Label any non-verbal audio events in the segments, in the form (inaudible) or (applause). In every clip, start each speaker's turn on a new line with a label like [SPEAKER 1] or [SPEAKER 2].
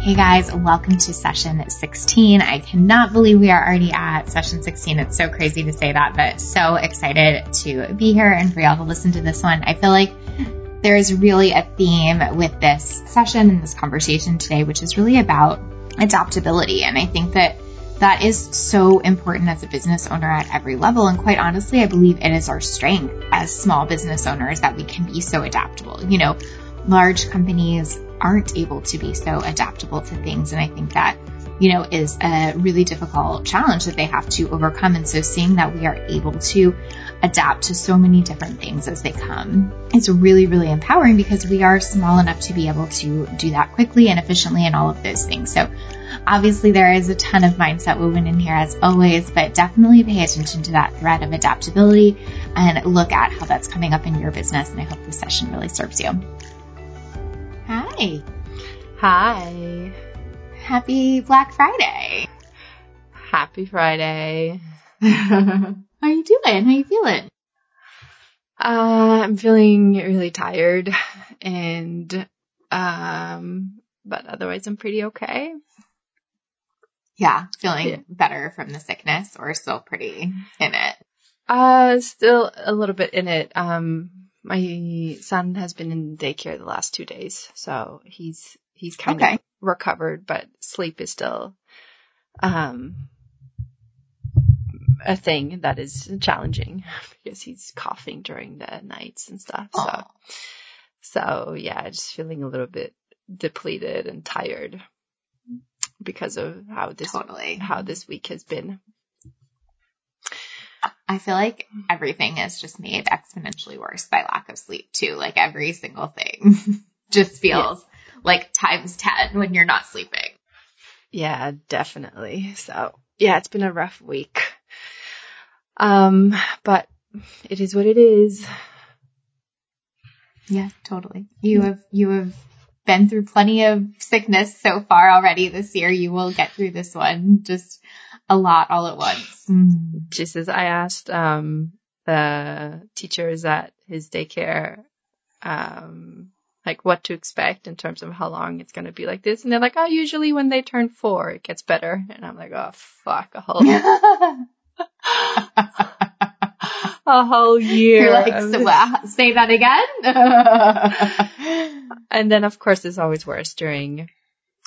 [SPEAKER 1] Hey guys, welcome to session 16. I cannot believe we are already at session 16. It's so crazy to say that, but so excited to be here and for y'all to listen to this one. I feel like there is really a theme with this session and this conversation today, which is really about adaptability. And I think that that is so important as a business owner at every level. And quite honestly, I believe it is our strength as small business owners that we can be so adaptable. You know, large companies aren't able to be so adaptable to things. And I think that, you know, is a really difficult challenge that they have to overcome. And so seeing that we are able to adapt to so many different things as they come is really, really empowering because we are small enough to be able to do that quickly and efficiently and all of those things. So obviously there is a ton of mindset woven in here as always, but definitely pay attention to that thread of adaptability and look at how that's coming up in your business. And I hope this session really serves you. Hi.
[SPEAKER 2] Hi.
[SPEAKER 1] Happy Black Friday.
[SPEAKER 2] Happy Friday. (laughs)
[SPEAKER 1] How are you doing? How are you feeling?
[SPEAKER 2] Uh, I'm feeling really tired and, um, but otherwise I'm pretty okay.
[SPEAKER 1] Yeah, feeling yeah. better from the sickness or still pretty in it?
[SPEAKER 2] Uh, still a little bit in it. Um, my son has been in daycare the last two days, so he's he's kind okay. of recovered, but sleep is still um a thing that is challenging (laughs) because he's coughing during the nights and stuff. So so yeah, just feeling a little bit depleted and tired because of how this
[SPEAKER 1] totally.
[SPEAKER 2] how this week has been.
[SPEAKER 1] I feel like everything is just made exponentially worse by lack of sleep too. Like every single thing (laughs) just feels yeah. like times 10 when you're not sleeping.
[SPEAKER 2] Yeah, definitely. So yeah, it's been a rough week. Um, but it is what it is.
[SPEAKER 1] Yeah, totally. You have, you have been through plenty of sickness so far already this year. You will get through this one. Just a lot all at once.
[SPEAKER 2] Mm. Just as I asked um, the teachers at his daycare, um, like what to expect in terms of how long it's going to be like this, and they're like, "Oh, usually when they turn four, it gets better." And I'm like, "Oh, fuck a whole." (laughs) a whole year.
[SPEAKER 1] You're like, so, uh, say that again. (laughs)
[SPEAKER 2] and then, of course, it's always worse during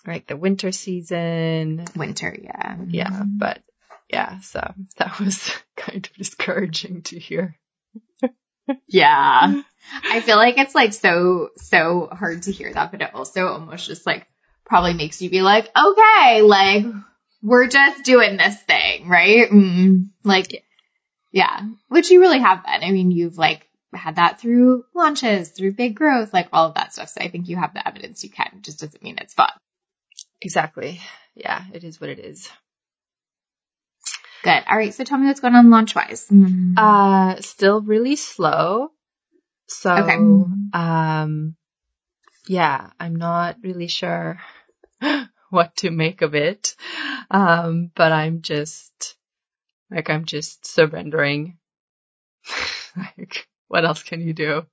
[SPEAKER 2] like the winter season.
[SPEAKER 1] Winter, yeah.
[SPEAKER 2] Yeah, but yeah, so that was (laughs) kind of discouraging to hear.
[SPEAKER 1] yeah. (laughs) I feel like it's like so, so hard to hear that, but it also almost just like probably makes you be like, okay, like we're just doing this thing, right? Mm, like, yeah, which you really have been. I mean, you've like had that through launches, through big growth, like all of that stuff. So I think you have the evidence you can, just doesn't mean it's fun.
[SPEAKER 2] Exactly. Yeah, it is what it is.
[SPEAKER 1] Good. All right. So tell me what's going on launch wise.
[SPEAKER 2] Mm-hmm. Uh, still really slow. So, okay. um, yeah, I'm not really sure (gasps) what to make of it. Um, but I'm just, like, I'm just surrendering. (laughs) like, what else can you do?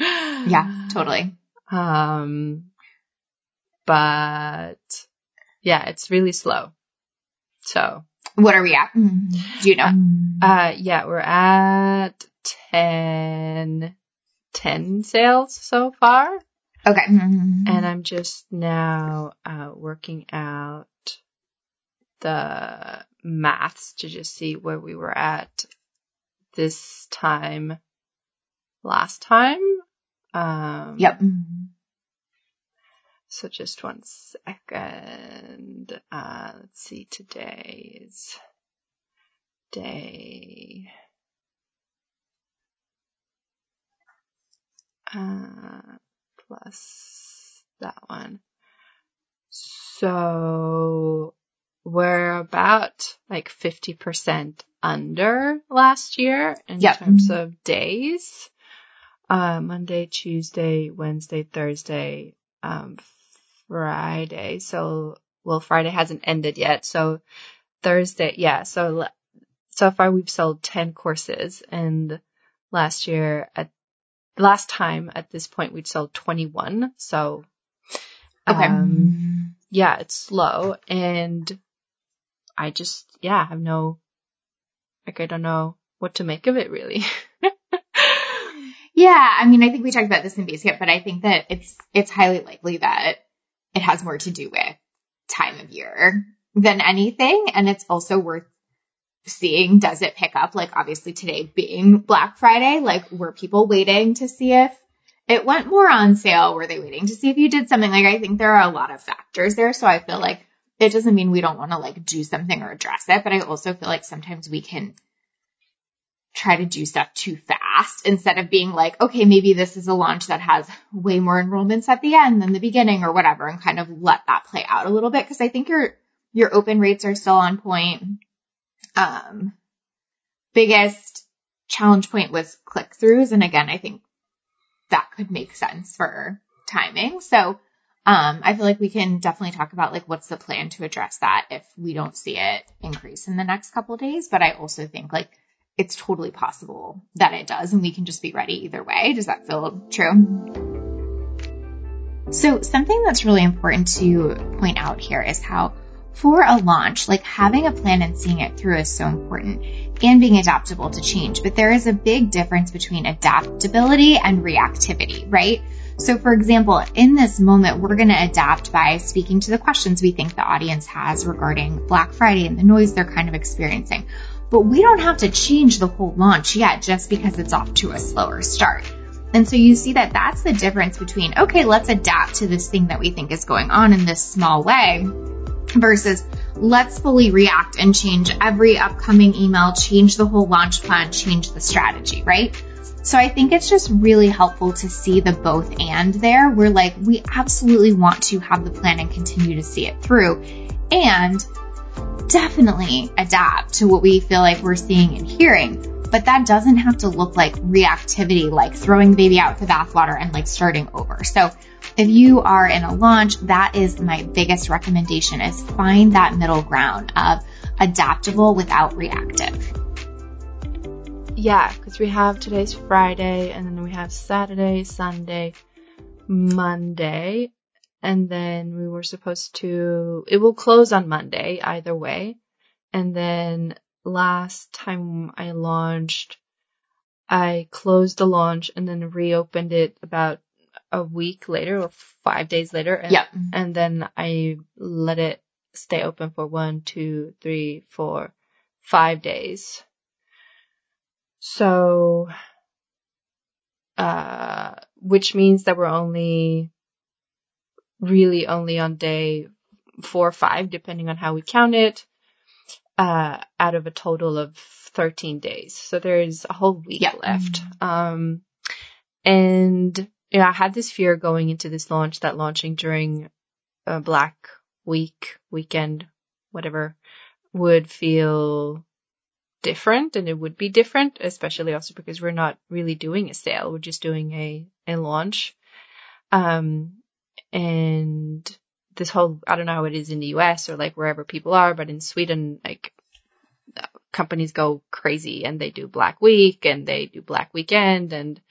[SPEAKER 1] Yeah, totally.
[SPEAKER 2] Um, but yeah, it's really slow. So
[SPEAKER 1] what are we at? Do you know?
[SPEAKER 2] Uh, yeah, we're at 10, 10 sales so far.
[SPEAKER 1] Okay.
[SPEAKER 2] And I'm just now, uh, working out the maths to just see where we were at this time last time. Um,
[SPEAKER 1] yep.
[SPEAKER 2] So just one second. Uh, let's see, today is day uh, plus that one. So we're about like 50% under last year in yep. terms of days. Uh, Monday, Tuesday, Wednesday, Thursday, um, Friday. So, well, Friday hasn't ended yet. So Thursday, yeah. So, so far we've sold 10 courses and last year at last time at this point we'd sold 21. So, okay. Um, yeah, it's slow and I just, yeah, I have no, like, I don't know what to make of it really. (laughs)
[SPEAKER 1] yeah. I mean, I think we talked about this in Basecamp, but I think that it's, it's highly likely that it has more to do with time of year than anything. And it's also worth seeing does it pick up? Like obviously today being Black Friday, like were people waiting to see if it went more on sale? Were they waiting to see if you did something? Like I think there are a lot of factors there. So I feel like it doesn't mean we don't want to like do something or address it, but I also feel like sometimes we can try to do stuff too fast instead of being like, okay, maybe this is a launch that has way more enrollments at the end than the beginning or whatever and kind of let that play out a little bit. Cause I think your, your open rates are still on point. Um, biggest challenge point was click throughs. And again, I think that could make sense for timing. So, um, I feel like we can definitely talk about like what's the plan to address that if we don't see it increase in the next couple days. But I also think like it's totally possible that it does and we can just be ready either way. Does that feel true? So something that's really important to point out here is how for a launch, like having a plan and seeing it through is so important and being adaptable to change. But there is a big difference between adaptability and reactivity, right? So for example, in this moment, we're going to adapt by speaking to the questions we think the audience has regarding Black Friday and the noise they're kind of experiencing. But we don't have to change the whole launch yet just because it's off to a slower start. And so you see that that's the difference between, okay, let's adapt to this thing that we think is going on in this small way versus let's fully react and change every upcoming email, change the whole launch plan, change the strategy, right? So I think it's just really helpful to see the both and there. We're like, we absolutely want to have the plan and continue to see it through and definitely adapt to what we feel like we're seeing and hearing. But that doesn't have to look like reactivity, like throwing the baby out with the bathwater and like starting over. So if you are in a launch, that is my biggest recommendation is find that middle ground of adaptable without reactive.
[SPEAKER 2] Yeah, because we have today's Friday and then we have Saturday, Sunday, Monday, and then we were supposed to, it will close on Monday either way. And then last time I launched, I closed the launch and then reopened it about a week later or five days later. And,
[SPEAKER 1] yeah.
[SPEAKER 2] And then I let it stay open for one, two, three, four, five days. So, uh, which means that we're only really only on day four or five, depending on how we count it, uh, out of a total of 13 days. So there's a whole week yeah. left. Um, and you know, I had this fear going into this launch that launching during a Black Week weekend, whatever, would feel different and it would be different, especially also because we're not really doing a sale. We're just doing a, a launch. Um, and this whole, I don't know how it is in the US or like wherever people are, but in Sweden, like companies go crazy and they do Black Week and they do Black Weekend and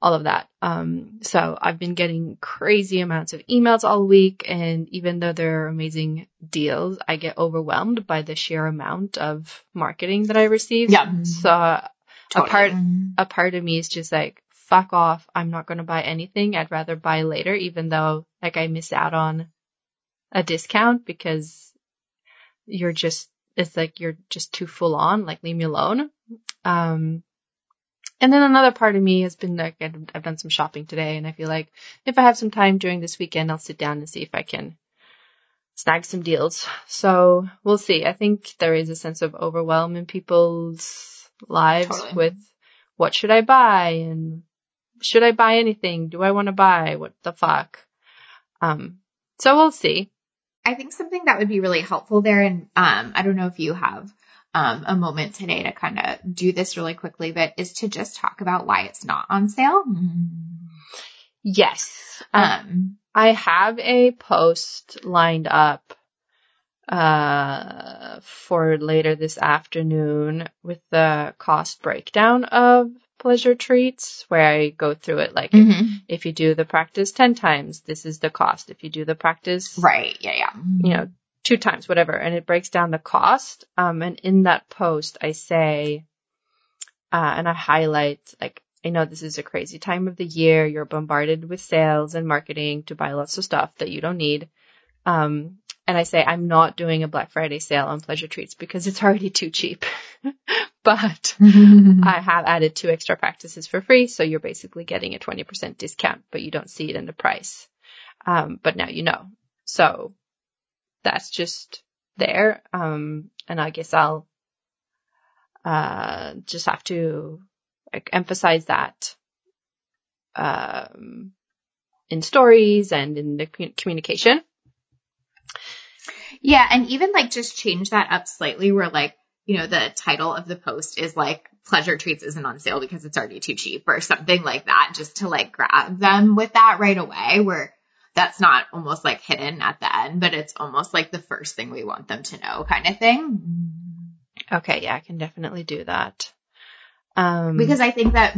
[SPEAKER 2] all of that. Um, so I've been getting crazy amounts of emails all week. And even though they're amazing deals, I get overwhelmed by the sheer amount of marketing that I receive.
[SPEAKER 1] Yeah.
[SPEAKER 2] So totally. a part, a part of me is just like, fuck off. I'm not going to buy anything. I'd rather buy later, even though like I miss out on a discount because you're just, it's like you're just too full on, like leave me alone. Um, and then another part of me has been like, I've done some shopping today and I feel like if I have some time during this weekend, I'll sit down and see if I can snag some deals. So we'll see. I think there is a sense of overwhelm in people's lives totally. with what should I buy and should I buy anything? Do I want to buy? What the fuck? Um, so we'll see.
[SPEAKER 1] I think something that would be really helpful there, and um, I don't know if you have um, a moment today to kind of do this really quickly, but is to just talk about why it's not on sale.
[SPEAKER 2] Yes. Um, I have a post lined up uh, for later this afternoon with the cost breakdown of pleasure treats where I go through it like mm-hmm. if, if, you do the practice 10 times, this is the cost. If you do the practice.
[SPEAKER 1] Right. Yeah. Yeah.
[SPEAKER 2] You know, two times, whatever. And it breaks down the cost. Um, and in that post, I say, uh, and I highlight like, I know this is a crazy time of the year. You're bombarded with sales and marketing to buy lots of stuff that you don't need. Um, and I say I'm not doing a Black Friday sale on pleasure treats because it's already too cheap. (laughs) but I have added two extra practices for free, so you're basically getting a 20% discount, but you don't see it in the price. Um, but now you know. So that's just there. Um, and I guess I'll uh, just have to like, emphasize that um, in stories and in the communication.
[SPEAKER 1] Yeah, and even like just change that up slightly where like, you know, the title of the post is like pleasure treats isn't on sale because it's already too cheap or something like that, just to like grab them with that right away where that's not almost like hidden at the end, but it's almost like the first thing we want them to know kind of thing.
[SPEAKER 2] Okay, yeah, I can definitely do that.
[SPEAKER 1] Um, because I think that,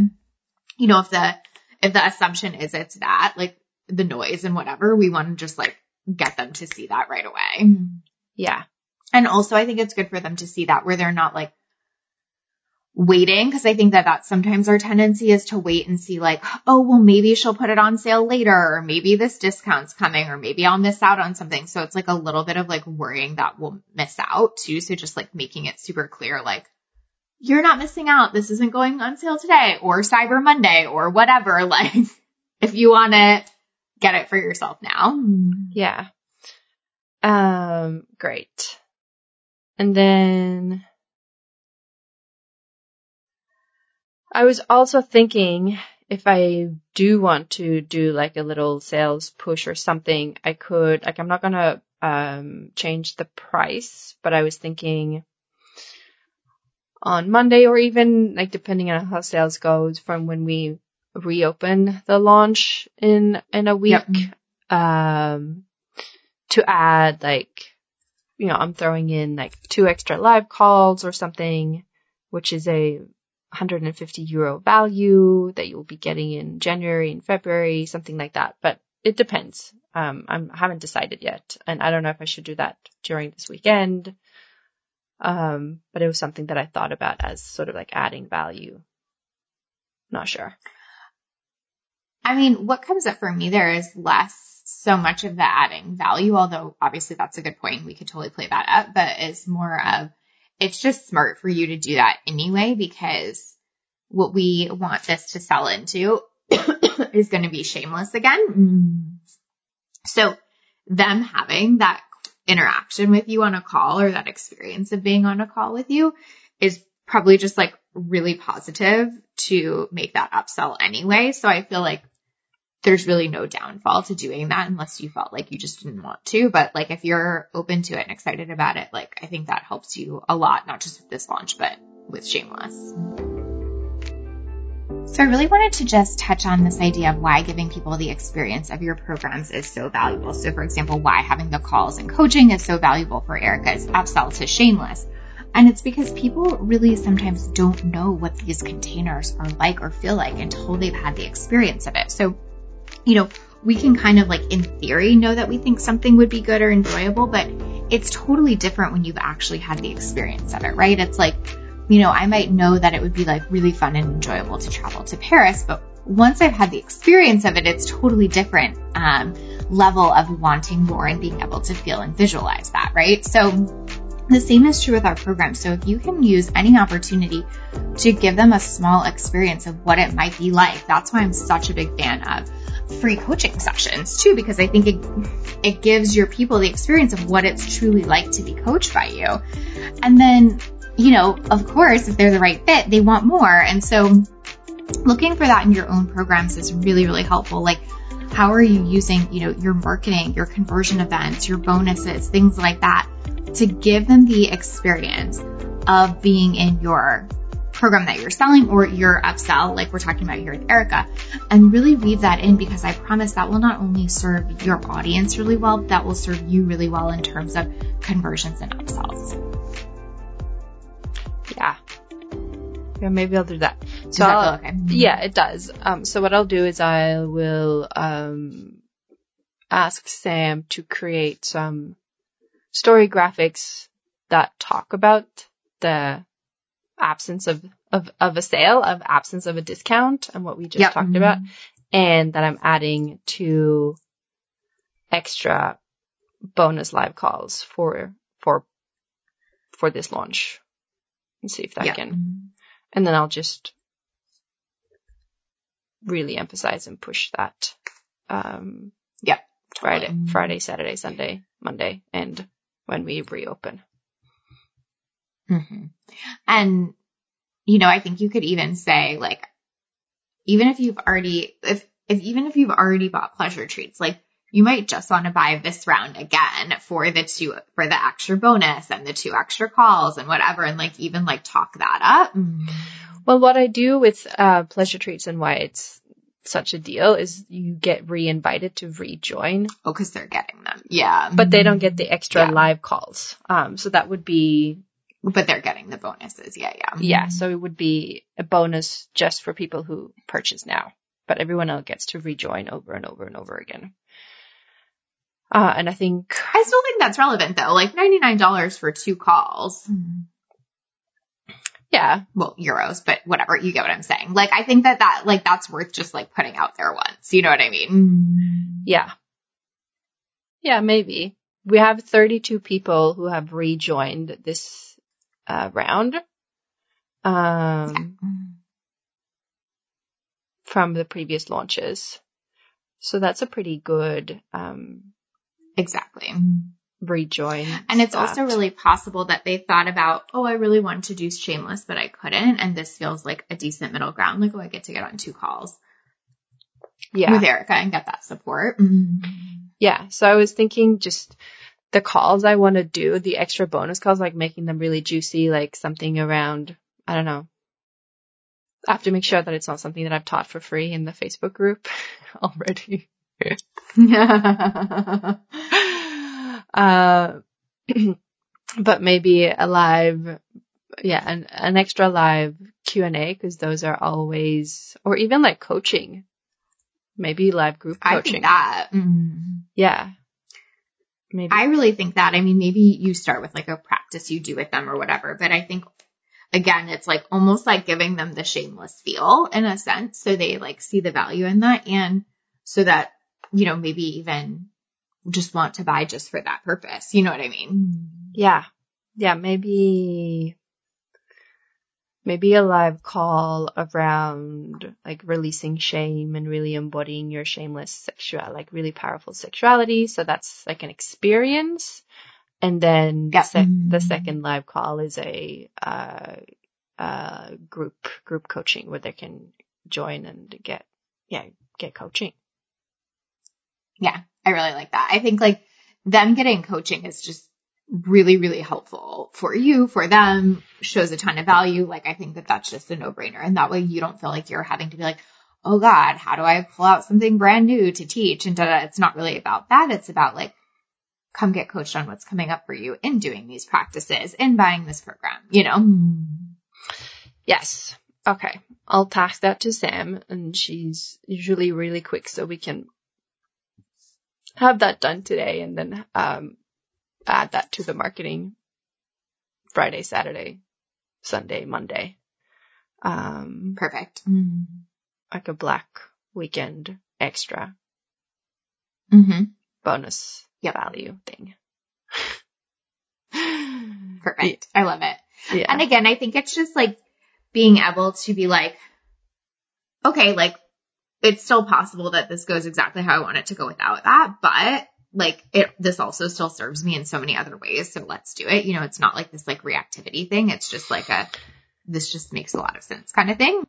[SPEAKER 1] you know, if the, if the assumption is it's that, like the noise and whatever, we want to just like get them to see that right away.
[SPEAKER 2] Yeah.
[SPEAKER 1] And also I think it's good for them to see that where they're not like waiting because I think that that's sometimes our tendency is to wait and see like, oh, well, maybe she'll put it on sale later or maybe this discount's coming or maybe I'll miss out on something. So it's like a little bit of like worrying that we'll miss out too. So just like making it super clear, like, you're not missing out. This isn't going on sale today or Cyber Monday or whatever. (laughs) Like if you want to get it for yourself now.
[SPEAKER 2] Yeah. Um, great. And then I was also thinking if I do want to do like a little sales push or something, I could, like, I'm not going to, um, change the price, but I was thinking on Monday or even like depending on how sales goes from when we reopen the launch in in a week. Yep. Um, to add like, you know, I'm throwing in like two extra live calls or something, which is a 150 euro value that you'll be getting in January and February, something like that. But it depends. Um, I'm, I haven't decided yet, and I don't know if I should do that during this weekend. Um, but it was something that I thought about as sort of like adding value. Not sure.
[SPEAKER 1] I mean, what comes up for me there is less so much of the adding value, although obviously that's a good point. We could totally play that up, but it's more of it's just smart for you to do that anyway, because what we want this to sell into (coughs) is going to be shameless again. Mm-hmm. So them having that interaction with you on a call or that experience of being on a call with you is probably just like really positive to make that upsell anyway. So I feel like there's really no downfall to doing that unless you felt like you just didn't want to. But like if you're open to it and excited about it, like I think that helps you a lot, not just with this launch, but with Shameless. So I really wanted to just touch on this idea of why giving people the experience of your programs is so valuable. So for example, why having the calls and coaching is so valuable for Erica's upsell to Shameless. And it's because people really sometimes don't know what these containers are like or feel like until they've had the experience of it. So you know, we can kind of like in theory know that we think something would be good or enjoyable, but it's totally different when you've actually had the experience of it, right? It's like, you know, I might know that it would be like really fun and enjoyable to travel to Paris, but once I've had the experience of it, it's totally different um, level of wanting more and being able to feel and visualize that, right? So the same is true with our program. So if you can use any opportunity to give them a small experience of what it might be like, that's why I'm such a big fan of free coaching sessions too, because I think it, it gives your people the experience of what it's truly like to be coached by you. And then, you know, of course, if they're the right fit, they want more. And so looking for that in your own programs is really, really helpful. Like, How are you using, you know, your marketing, your conversion events, your bonuses, things like that to give them the experience of being in your program that you're selling or your upsell, like we're talking about here with Erica, and really weave that in because I promise that will not only serve your audience really well, that will serve you really well in terms of conversions and upsells.
[SPEAKER 2] Yeah. Yeah, maybe I'll do that. So
[SPEAKER 1] that okay?
[SPEAKER 2] yeah, it does. Um, so what I'll do is I will um, ask Sam to create some story graphics that talk about the absence of, of, of a sale, of absence of a discount and what we just yep. talked mm-hmm. about. And that I'm adding to extra bonus live calls for, for, for this launch and see if that yep. can, and then I'll just really emphasize and push that. Um,
[SPEAKER 1] yeah.
[SPEAKER 2] Friday. Friday, Saturday, Sunday, Monday, and when we reopen.
[SPEAKER 1] Mm-hmm. And, you know, I think you could even say like, even if you've already, if, if even if you've already bought pleasure treats, like you might just want to buy this round again for the two, for the extra bonus and the two extra calls and whatever. And like even like talk that up.
[SPEAKER 2] Well, what I do with, uh, pleasure treats and why it's such a deal is you get re-invited to rejoin.
[SPEAKER 1] Oh, cause they're getting them. Yeah.
[SPEAKER 2] But they don't get the extra yeah. live calls. Um, so that would be
[SPEAKER 1] but they're getting the bonuses. Yeah, yeah.
[SPEAKER 2] Yeah. So it would be a bonus just for people who purchase now, but everyone else gets to rejoin over and over and over again. Uh, and I think
[SPEAKER 1] I still think that's relevant though. Like $99 for two calls.
[SPEAKER 2] Yeah.
[SPEAKER 1] Well, euros, but whatever. You get what I'm saying. Like, I think that that, like, that's worth just like putting out there once. You know what I mean?
[SPEAKER 2] Yeah. Yeah, maybe. We have 32 people who have rejoined this uh, round um, from the previous launches. So that's a pretty good um,
[SPEAKER 1] exactly
[SPEAKER 2] rejoin.
[SPEAKER 1] And it's also really possible that they thought about, oh, I really wanted to do shameless, but I couldn't, and this feels like a decent middle ground. Like, oh, I get to get on two calls. Yeah. With Erica and get that support. Mm-hmm.
[SPEAKER 2] Yeah. So I was thinking just the calls I want to do, the extra bonus calls, like making them really juicy, like something around, I don't know. I have to make sure that it's not something that I've taught for free in the Facebook group (laughs) already. (laughs) uh, (clears throat) but maybe a live, yeah, an, an extra live Q and A because those are always, or even like coaching, maybe live group coaching. I
[SPEAKER 1] think that. Mm-hmm.
[SPEAKER 2] Yeah,
[SPEAKER 1] Maybe. I really think that. I mean, maybe you start with like a practice you do with them or whatever, but I think again, it's like almost like giving them the shameless feel in a sense. So they like see the value in that and so that, you know, maybe even just want to buy just for that purpose. You know what I mean?
[SPEAKER 2] Yeah. Yeah. Maybe maybe a live call around like releasing shame and really embodying your shameless sexual, like really powerful sexuality. So that's like an experience. And then the, se- the second live call is a, uh, uh, group, group coaching where they can join and get, yeah, get coaching.
[SPEAKER 1] Yeah, I really like that. I think like them getting coaching is just really, really helpful for you, for them, shows a ton of value. Like, I think that that's just a no brainer. And that way you don't feel like you're having to be like, oh God, how do I pull out something brand new to teach? And da-da. it's not really about that. It's about like, come get coached on what's coming up for you in doing these practices in buying this program, you know?
[SPEAKER 2] Yes. Okay. I'll task that to Sam and she's usually really quick so we can have that done today and then, um, add that to the marketing Friday, Saturday, Sunday, Monday. Um,
[SPEAKER 1] perfect.
[SPEAKER 2] Mm-hmm. Like a black weekend extra.
[SPEAKER 1] Mm-hmm.
[SPEAKER 2] Bonus yep. value thing. (laughs)
[SPEAKER 1] Perfect. I love it. Yeah. And again, I think it's just like being able to be like, okay, like it's still possible that this goes exactly how I want it to go without that, but like it this also still serves me in so many other ways so let's do it you know it's not like this like reactivity thing it's just like a this just makes a lot of sense kind of thing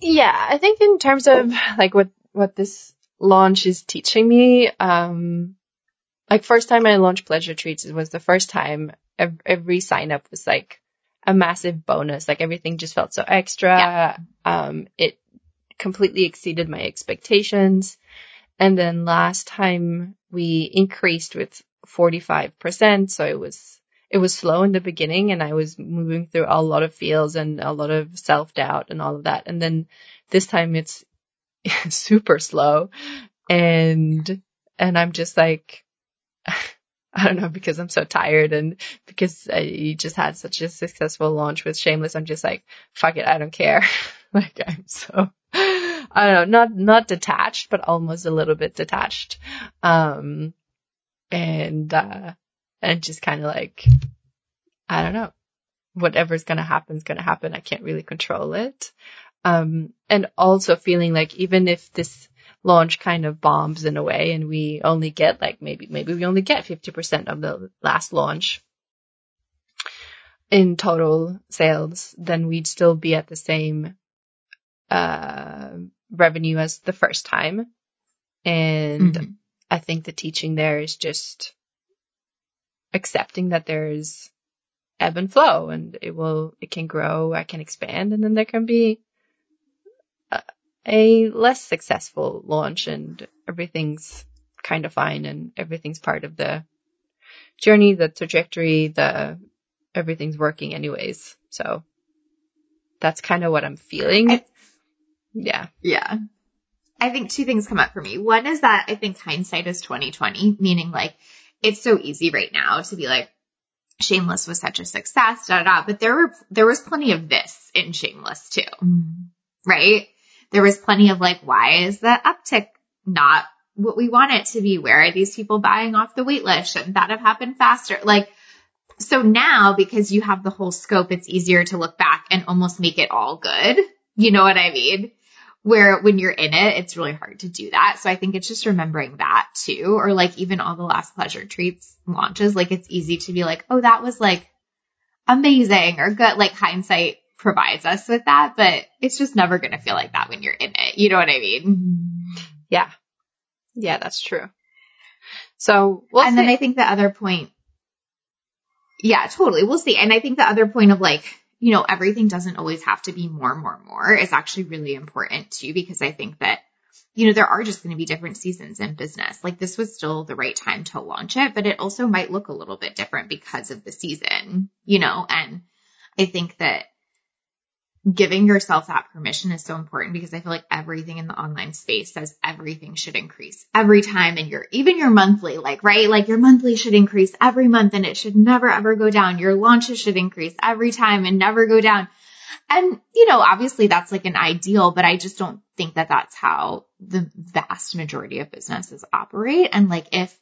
[SPEAKER 2] yeah i think in terms of like what what this launch is teaching me. Um, like first time I launched Pleasure Treats, it was the first time every, every sign up was like a massive bonus. Like everything just felt so extra. Yeah. Um, it completely exceeded my expectations. And then last time we increased with 45%. So it was, it was slow in the beginning and I was moving through a lot of feels and a lot of self doubt and all of that. And then this time it's (laughs) super slow and, and I'm just like, (laughs) I don't know, because I'm so tired and because I just had such a successful launch with Shameless, I'm just like, fuck it, I don't care. (laughs) like I'm so, I don't know, not, not detached, but almost a little bit detached. Um, and, uh, and just kind of like, I don't know, whatever's going to happen is going to happen. I can't really control it. Um, and also feeling like even if this launch kind of bombs in a way and we only get like maybe, maybe we only get 50% of the last launch in total sales, then we'd still be at the same, uh, revenue as the first time. And mm-hmm. I think the teaching there is just accepting that there's ebb and flow and it will, it can grow, I can expand, and then there can be a, a less successful launch and everything's kind of fine and everything's part of the journey, the trajectory, the everything's working anyways. So that's kind of what I'm feeling. I, yeah.
[SPEAKER 1] Yeah. I think two things come up for me. One is that I think hindsight is 2020, meaning like it's so easy right now to be like, Shameless was such a success, da, da, da. But there were, there was plenty of this in Shameless too, mm. right? There was plenty of like, why is the uptick not what we want it to be? Where are these people buying off the wait list? Shouldn't that have happened faster? Like, so now because you have the whole scope, it's easier to look back and almost make it all good. You know what I mean? Where when you're in it, it's really hard to do that. So I think it's just remembering that too, or like even all the last pleasure treats launches, like it's easy to be like, oh, that was like amazing or good. Like hindsight provides us with that, but it's just never going to feel like that when you're in it. You know what I mean? Mm-hmm.
[SPEAKER 2] Yeah. Yeah, that's true. So, we'll
[SPEAKER 1] and see. then I think the other point, yeah, totally. We'll see. And I think the other point of like, you know, everything doesn't always have to be more, more, more is actually really important too, because I think that, you know, there are just going to be different seasons in business. Like this was still the right time to launch it, but it also might look a little bit different because of the season, you know, and I think that giving yourself that permission is so important because I feel like everything in the online space says everything should increase every time and your, even your monthly, like, right? Like your monthly should increase every month and it should never ever go down. Your launches should increase every time and never go down. And, you know, obviously that's like an ideal, but I just don't think that that's how the vast majority of businesses operate. And like if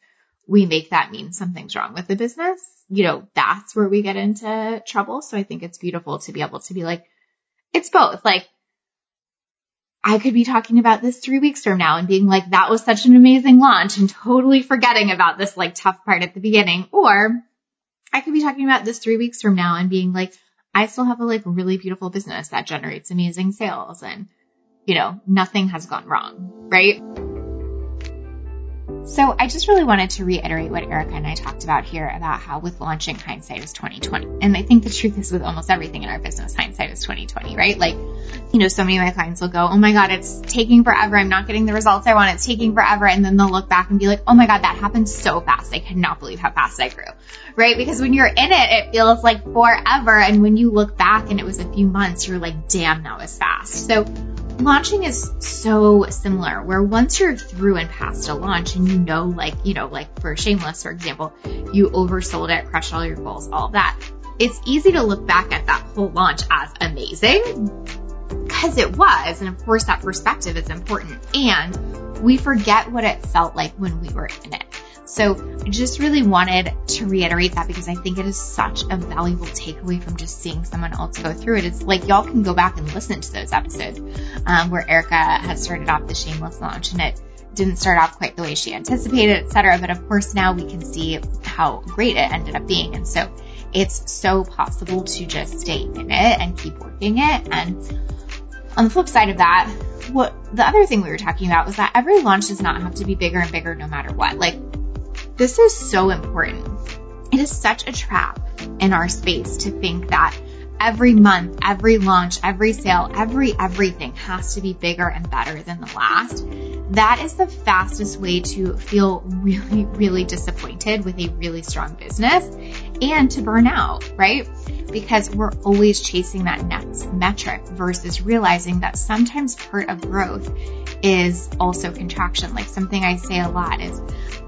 [SPEAKER 1] we make that mean something's wrong with the business, you know, that's where we get into trouble. So I think it's beautiful to be able to be like, it's both. Like, I could be talking about this three weeks from now and being like, that was such an amazing launch and totally forgetting about this like tough part at the beginning. Or I could be talking about this three weeks from now and being like, I still have a like really beautiful business that generates amazing sales and, you know, nothing has gone wrong, right? So I just really wanted to reiterate what Erica and I talked about here about how with launching hindsight is 2020. And I think the truth is with almost everything in our business, hindsight is 2020, right? Like, you know, so many of my clients will go, Oh my God, it's taking forever. I'm not getting the results I want. It's taking forever. And then they'll look back and be like, Oh my God, that happened so fast. I cannot believe how fast I grew, right? Because when you're in it, it feels like forever. And when you look back and it was a few months, you're like, damn, that was fast. So launching is so similar where once you're through and past a launch and you know, like, you know, like for Shameless, for example, you oversold it, crushed all your goals, all that. It's easy to look back at that whole launch as amazing because it was. And of course that perspective is important and we forget what it felt like when we were in it. So I just really wanted to reiterate that because I think it is such a valuable takeaway from just seeing someone else go through it. It's like y'all can go back and listen to those episodes um, where Erica had started off the shameless launch and it didn't start off quite the way she anticipated, etc. But of course now we can see how great it ended up being. And so it's so possible to just stay in it and keep working it and On the flip side of that, what the other thing we were talking about was that every launch does not have to be bigger and bigger no matter what. Like, this is so important. It is such a trap in our space to think that every month, every launch, every sale, every everything has to be bigger and better than the last. That is the fastest way to feel really, really disappointed with a really strong business and to burn out, right? Because we're always chasing that next metric versus realizing that sometimes part of growth is also contraction. Like something I say a lot is,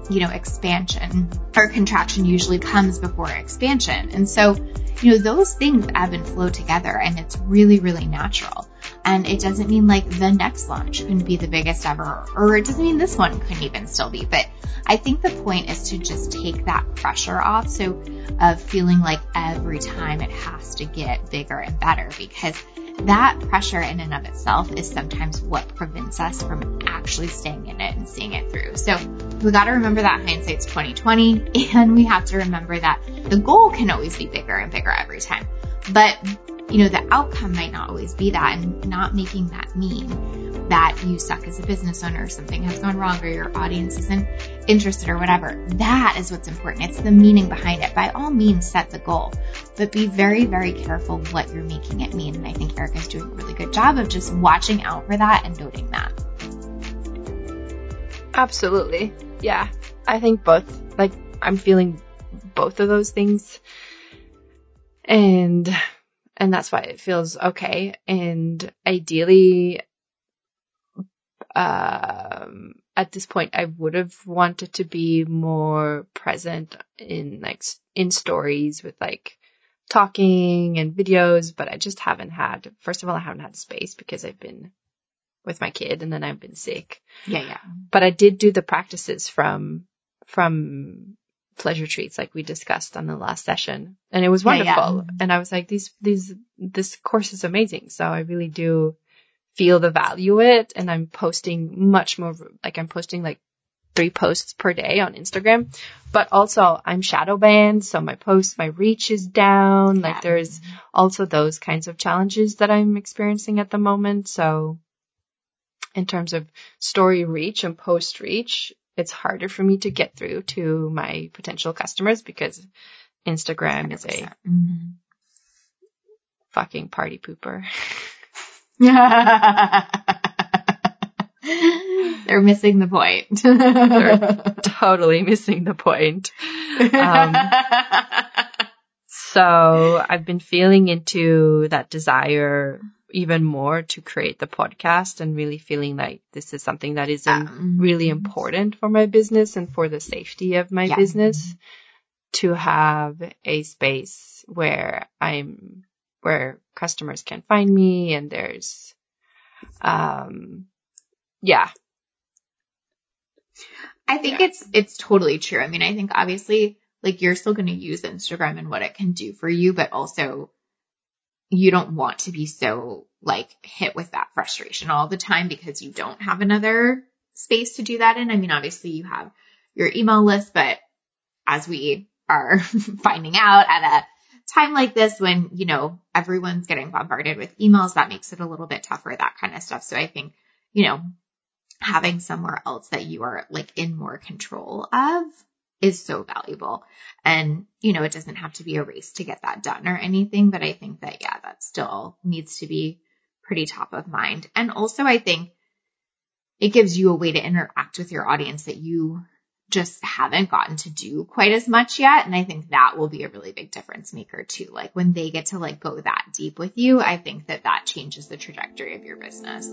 [SPEAKER 1] you know, expansion or contraction usually comes before expansion. And so you know, those things ebb and flow together and it's really, really natural. And it doesn't mean like the next launch couldn't be the biggest ever, or it doesn't mean this one couldn't even still be. But I think the point is to just take that pressure off. So of feeling like every time it has to get bigger and better because that pressure in and of itself is sometimes what prevents us from actually staying in it and seeing it through. So we got to remember that hindsight's 2020 (laughs) and we have to remember that the goal can always be bigger and bigger every time. But you know, the outcome might not always be that and not making that mean that you suck as a business owner or something has gone wrong or your audience isn't interested or whatever. That is what's important. It's the meaning behind it. By all means, set the goal, but be very, very careful what you're making it mean. And I think Erica's doing a really good job of just watching out for that and noting that.
[SPEAKER 2] Absolutely. Yeah. I think both, like, I'm feeling both of those things. And and that's why it feels okay. And ideally, um, at this point, I would have wanted to be more present in like in stories with like talking and videos, but I just haven't had. First of all, I haven't had space because I've been with my kid and then I've been sick.
[SPEAKER 1] Yeah, yeah.
[SPEAKER 2] But I did do the practices from from pleasure treats like we discussed on the last session. And it was wonderful yeah, yeah. and i was like these these this course is amazing. So i really do feel the value it. And i'm posting much more like i'm posting like three posts per day on instagram. But also i'm shadow banned. So my posts my reach is down. Like there's also those kinds of challenges that i'm experiencing at the moment. So in terms of story reach and post reach it's harder for me to get through to my potential customers because Instagram 100%. is a mm-hmm. fucking party pooper. (laughs)
[SPEAKER 1] They're missing the point.
[SPEAKER 2] They're (laughs) totally missing the point. Um, (laughs) so I've been feeling into that desire even more to create the podcast and really feeling like this is something that is um, really important for my business and for the safety of my yeah. business to have a space where I'm where customers can find me and there's um yeah
[SPEAKER 1] I think yeah. it's it's totally true. I mean, I think obviously like you're still going to use Instagram and what it can do for you, but also you don't want to be so like hit with that frustration all the time because you don't have another space to do that in. I mean, obviously you have your email list, but as we are (laughs) finding out at a time like this when, you know, everyone's getting bombarded with emails, that makes it a little bit tougher, that kind of stuff. So I think, you know, having somewhere else that you are like in more control of is so valuable. And, you know, it doesn't have to be a race to get that done or anything, but I think that, yeah, that still needs to be pretty top of mind. And also, I think it gives you a way to interact with your audience that you just haven't gotten to do quite as much yet. And I think that will be a really big difference maker too. Like when they get to like go that deep with you, I think that that changes the trajectory of your business.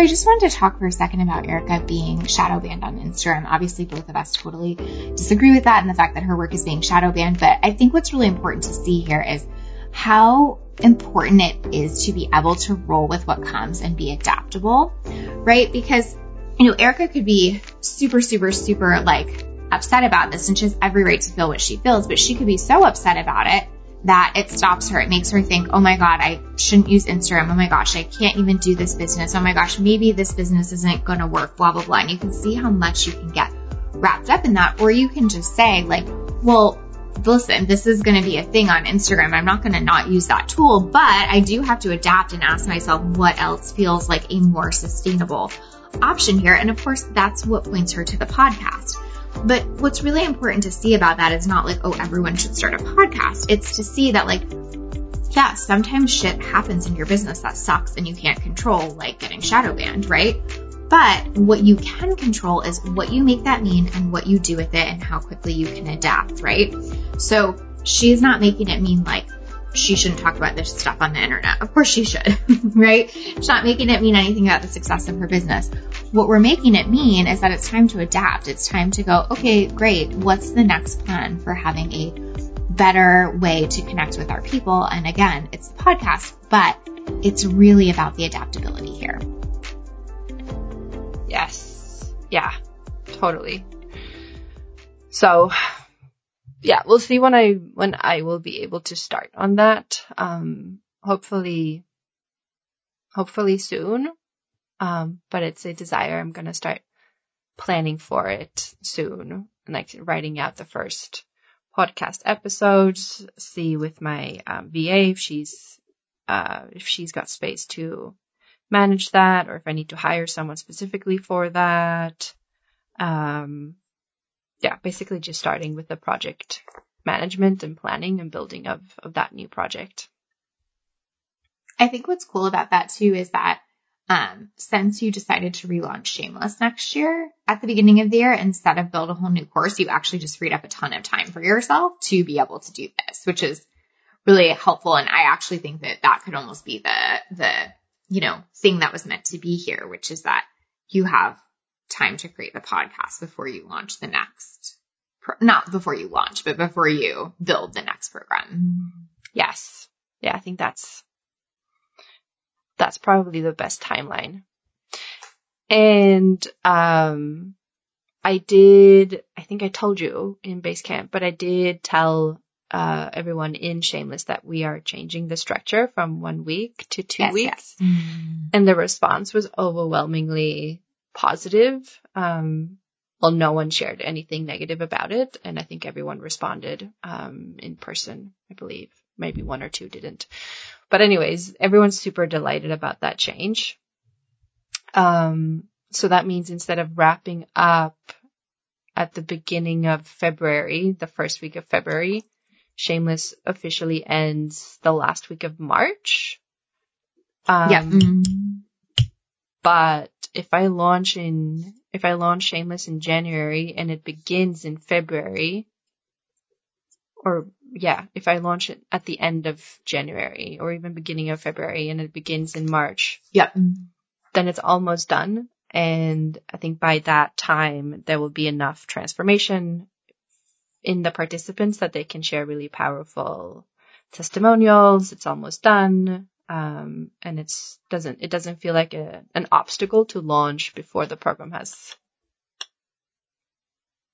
[SPEAKER 1] So I just wanted to talk for a second about Erica being shadow banned on Instagram. Obviously, both of us totally disagree with that and the fact that her work is being shadow banned. But I think what's really important to see here is how important it is to be able to roll with what comes and be adaptable, right? Because, you know, Erica could be super, super, super like upset about this and she has every right to feel what she feels, but she could be so upset about it that it stops her. It makes her think, oh my God, I shouldn't use Instagram. Oh my gosh, I can't even do this business. Oh my gosh, maybe this business isn't going to work, blah, blah, blah. And you can see how much you can get wrapped up in that. Or you can just say, like, well, listen, this is going to be a thing on Instagram. I'm not going to not use that tool, but I do have to adapt and ask myself what else feels like a more sustainable option here. And of course, that's what points her to the podcast. But what's really important to see about that is not like, oh, everyone should start a podcast. It's to see that like, yeah, sometimes shit happens in your business that sucks and you can't control, like getting shadow banned, right? But what you can control is what you make that mean and what you do with it and how quickly you can adapt, right? So she's not making it mean like she shouldn't talk about this stuff on the internet. Of course she should, (laughs) right? It's not making it mean anything about the success of her business. What we're making it mean is that it's time to adapt. It's time to go, okay, great. What's the next plan for having a better way to connect with our people? And again, it's the podcast, but it's really about the adaptability here.
[SPEAKER 2] Yes. Yeah, totally. So yeah, we'll see when I, when I will be able to start on that. Um, hopefully, hopefully soon. Um, but it's a desire. I'm to start planning for it soon like writing out the first podcast episodes, see with my um, VA if she's, uh, if she's got space to manage that or if I need to hire someone specifically for that. Um, yeah, basically just starting with the project management and planning and building of, of that new project.
[SPEAKER 1] I think what's cool about that too is that um, since you decided to relaunch Shameless next year at the beginning of the year, instead of build a whole new course, you actually just freed up a ton of time for yourself to be able to do this, which is really helpful. And I actually think that that could almost be the, the, you know, thing that was meant to be here, which is that you have time to create the podcast before you launch the next, pro- not before you launch, but before you build the next program.
[SPEAKER 2] Yes. Yeah, I think that's that's probably the best timeline. And um I did I think I told you in Basecamp, but I did tell uh, everyone in Shameless that we are changing the structure from one week to two yes, weeks. Yes. Mm. And the response was overwhelmingly positive. Um, well, no one shared anything negative about it. And I think everyone responded, um, in person, I believe. Maybe one or two didn't. But anyways, everyone's super delighted about that change. Um, so that means instead of wrapping up at the beginning of February, the first week of February, Shameless officially ends the last week of March. Um, yeah. Mm-hmm. But if I launch in, if I launch Shameless in January and it begins in February, or yeah, if I launch it at the end of January or even beginning of February and it begins in March.
[SPEAKER 1] yeah,
[SPEAKER 2] Then it's almost done. And I think by that time, there will be enough transformation in the participants that they can share really powerful testimonials. It's almost done. Um, and it's doesn't, it doesn't feel like a, an obstacle to launch before the program has,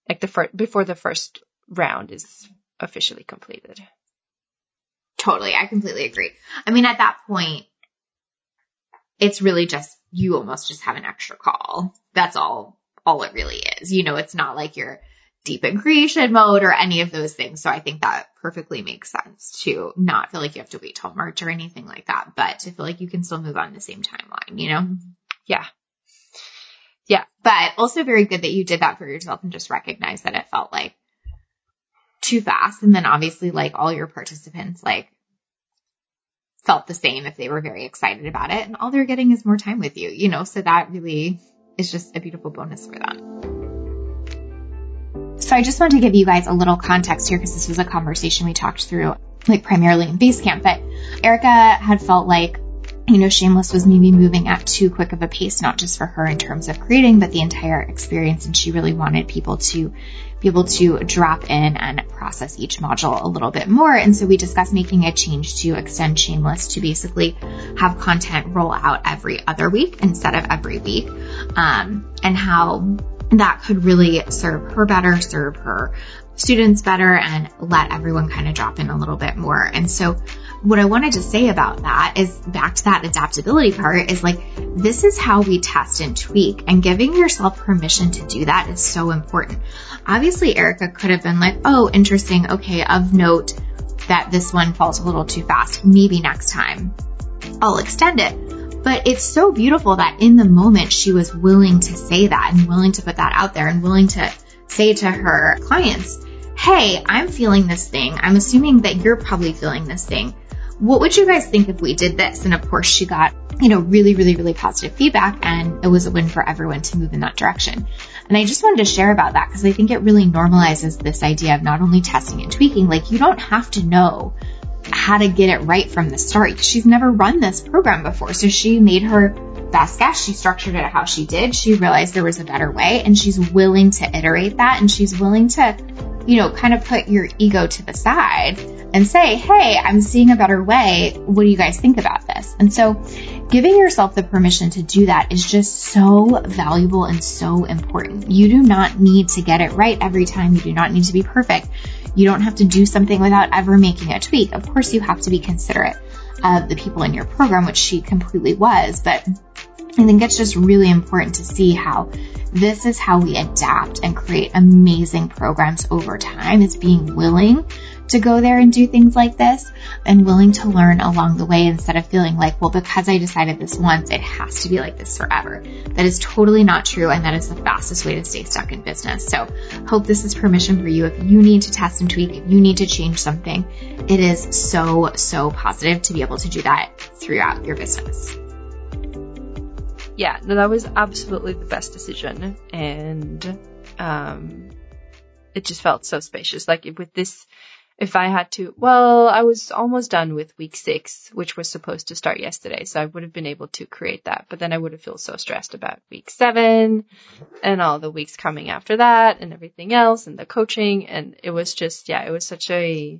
[SPEAKER 2] like the first, before the first round is officially completed.
[SPEAKER 1] Totally. I completely agree. I mean, at that point, it's really just, you almost just have an extra call. That's all, all it really is. You know, it's not like you're deep in creation mode or any of those things. So I think that perfectly makes sense to not feel like you have to wait till March or anything like that, but to feel like you can still move on the same timeline, you know?
[SPEAKER 2] Yeah.
[SPEAKER 1] Yeah. But also very good that you did that for yourself and just recognize that it felt like too fast. And then obviously like all your participants like felt the same if they were very excited about it and all they're getting is more time with you, you know, so that really is just a beautiful bonus for them. So I just wanted to give you guys a little context here because this was a conversation we talked through like primarily in Basecamp, but Erica had felt like you know, Shameless was maybe moving at too quick of a pace, not just for her in terms of creating, but the entire experience. And she really wanted people to be able to drop in and process each module a little bit more. And so we discussed making a change to extend Shameless to basically have content roll out every other week instead of every week. Um, and how that could really serve her better, serve her students better and let everyone kind of drop in a little bit more. And so what I wanted to say about that is back to that adaptability part is like, this is how we test and tweak and giving yourself permission to do that is so important. obviously Erica could have been like, oh, interesting. Okay. Of note that this one falls a little too fast. Maybe next time I'll extend it. But it's so beautiful that in the moment she was willing to say that and willing to put that out there and willing to say to her clients, Hey, I'm feeling this thing. I'm assuming that you're probably feeling this thing. What would you guys think if we did this? And of course she got, you know, really, really, really positive feedback and it was a win for everyone to move in that direction. And I just wanted to share about that because I think it really normalizes this idea of not only testing and tweaking, like you don't have to know how to get it right from the start. She's never run this program before. So she made her best guess. She structured it how she did. She realized there was a better way and she's willing to iterate that and she's willing to, you know, kind of put your ego to the side and say, Hey, I'm seeing a better way. What do you guys think about this? And so giving yourself the permission to do that is just so valuable and so important. You do not need to get it right every time. You do not need to be perfect. You don't have to do something without ever making a tweak. Of course, you have to be considerate of the people in your program, which she completely was, but I think it's just really important to see how this is how we adapt and create amazing programs over time is being willing to go there and do things like this and willing to learn along the way instead of feeling like, well, because I decided this once, it has to be like this forever. That is totally not true. And that is the fastest way to stay stuck in business. So hope this is permission for you. If you need to test and tweak, if you need to change something, it is so, so positive to be able to do that throughout your business.
[SPEAKER 2] Yeah, no, that was absolutely the best decision. And, um, it just felt so spacious. Like with this, if I had to, well, I was almost done with week six, which was supposed to start yesterday. So I would have been able to create that, but then I would have felt so stressed about week seven and all the weeks coming after that and everything else and the coaching. And it was just, yeah, it was such a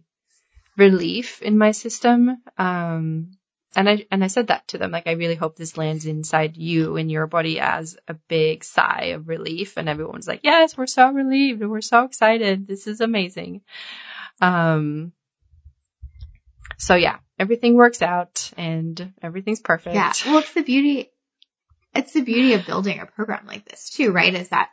[SPEAKER 2] relief in my system. Um, and I, and I said that to them, like, I really hope this lands inside you and your body as a big sigh of relief. And everyone's like, yes, we're so relieved. We're so excited. This is amazing. Um, so yeah, everything works out and everything's perfect.
[SPEAKER 1] Yeah. Well, it's the beauty, it's the beauty of building a program like this too, right? Is that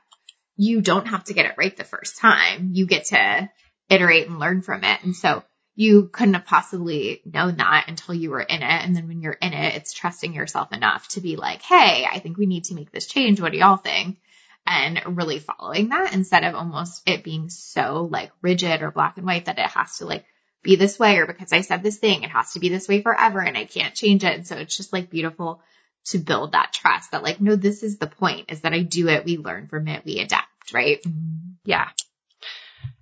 [SPEAKER 1] you don't have to get it right the first time. You get to iterate and learn from it. And so you couldn't have possibly known that until you were in it. And then when you're in it, it's trusting yourself enough to be like, Hey, I think we need to make this change. What do y'all think? And really following that instead of almost it being so like rigid or black and white that it has to like be this way or because I said this thing, it has to be this way forever and I can't change it. And so it's just like beautiful to build that trust that like, no, this is the point is that I do it. We learn from it. We adapt, right?
[SPEAKER 2] Mm-hmm. Yeah.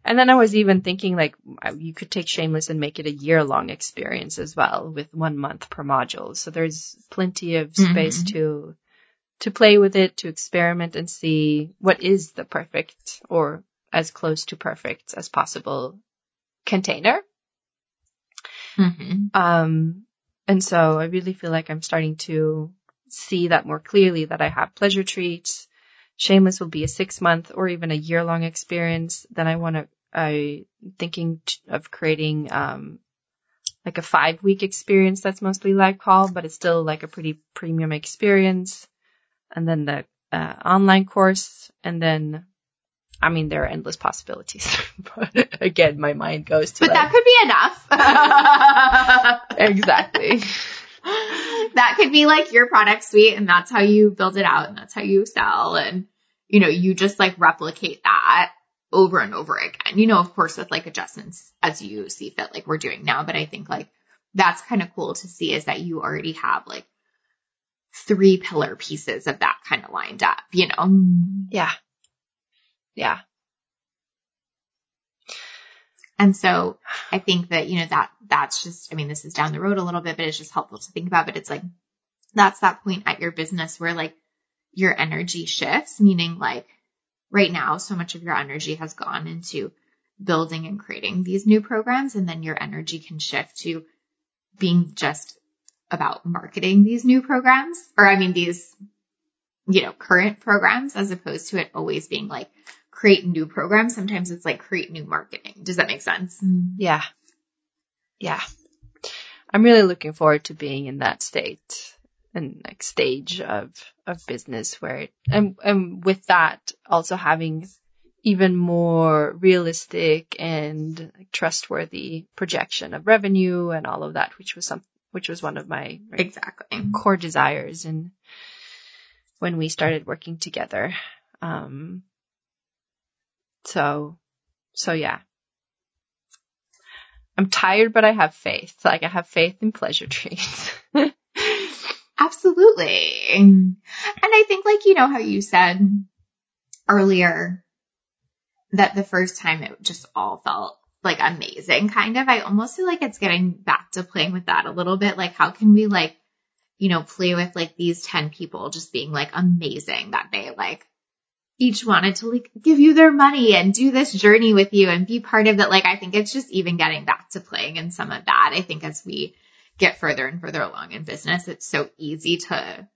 [SPEAKER 2] And then I was even thinking like you could take Shameless and make it a year long experience as well with one month per module. So there's plenty of space mm-hmm. to to play with it, to experiment and see what is the perfect or as close to perfect as possible container. Mm-hmm. Um, and so I really feel like I'm starting to see that more clearly that I have pleasure treats. Shameless will be a six month or even a year long experience. Then I want to, I thinking of creating, um, like a five week experience that's mostly live call, but it's still like a pretty premium experience and then the uh, online course, and then, I mean, there are endless possibilities. but (laughs) again, my mind goes to.
[SPEAKER 1] But that could
[SPEAKER 2] be enough. (laughs) exactly.
[SPEAKER 1] that could be like your product suite, and that's how you build it out, and that's how you sell, and you know, you just like replicate that over and over again. You know, of course, with like adjustments as you see fit, like we're doing now. But I think like that's kind of cool to see is that you already have like three pillar pieces of that kind of lined up, you know? Mm-hmm.
[SPEAKER 2] Yeah. Yeah.
[SPEAKER 1] And so I think that, you know, that, that's just, I mean, this is down the road a little bit, but it's just helpful to think about, but it's like, that's that point at your business where like your energy shifts, meaning like right now, so much of your energy has gone into building and creating these new programs. And then your energy can shift to being just about marketing these new programs or I mean these, you know, current programs as opposed to it always being like create new programs. Sometimes it's like create new marketing. Does that make sense? Mm-hmm.
[SPEAKER 2] Yeah. Yeah. I'm really looking forward to being in that state and like stage of, of business where it, and, and with that also having even more realistic and trustworthy projection of revenue and all of that, which was some, which was one of my
[SPEAKER 1] exactly
[SPEAKER 2] core desires. And when we started working together, um, so, so yeah, I'm tired, but I have faith. Like I have faith in pleasure treats. (laughs)
[SPEAKER 1] Absolutely. And I think like, you know, how you said earlier that the first time it just all felt like amazing kind of. I almost feel like it's getting back to playing with that a little bit. Like how can we like, you know, play with like these 10 people just being like amazing that they like each wanted to like give you their money and do this journey with you and be part of that. Like I think it's just even getting back to playing in some of that. I think as we get further and further along in business, it's so easy to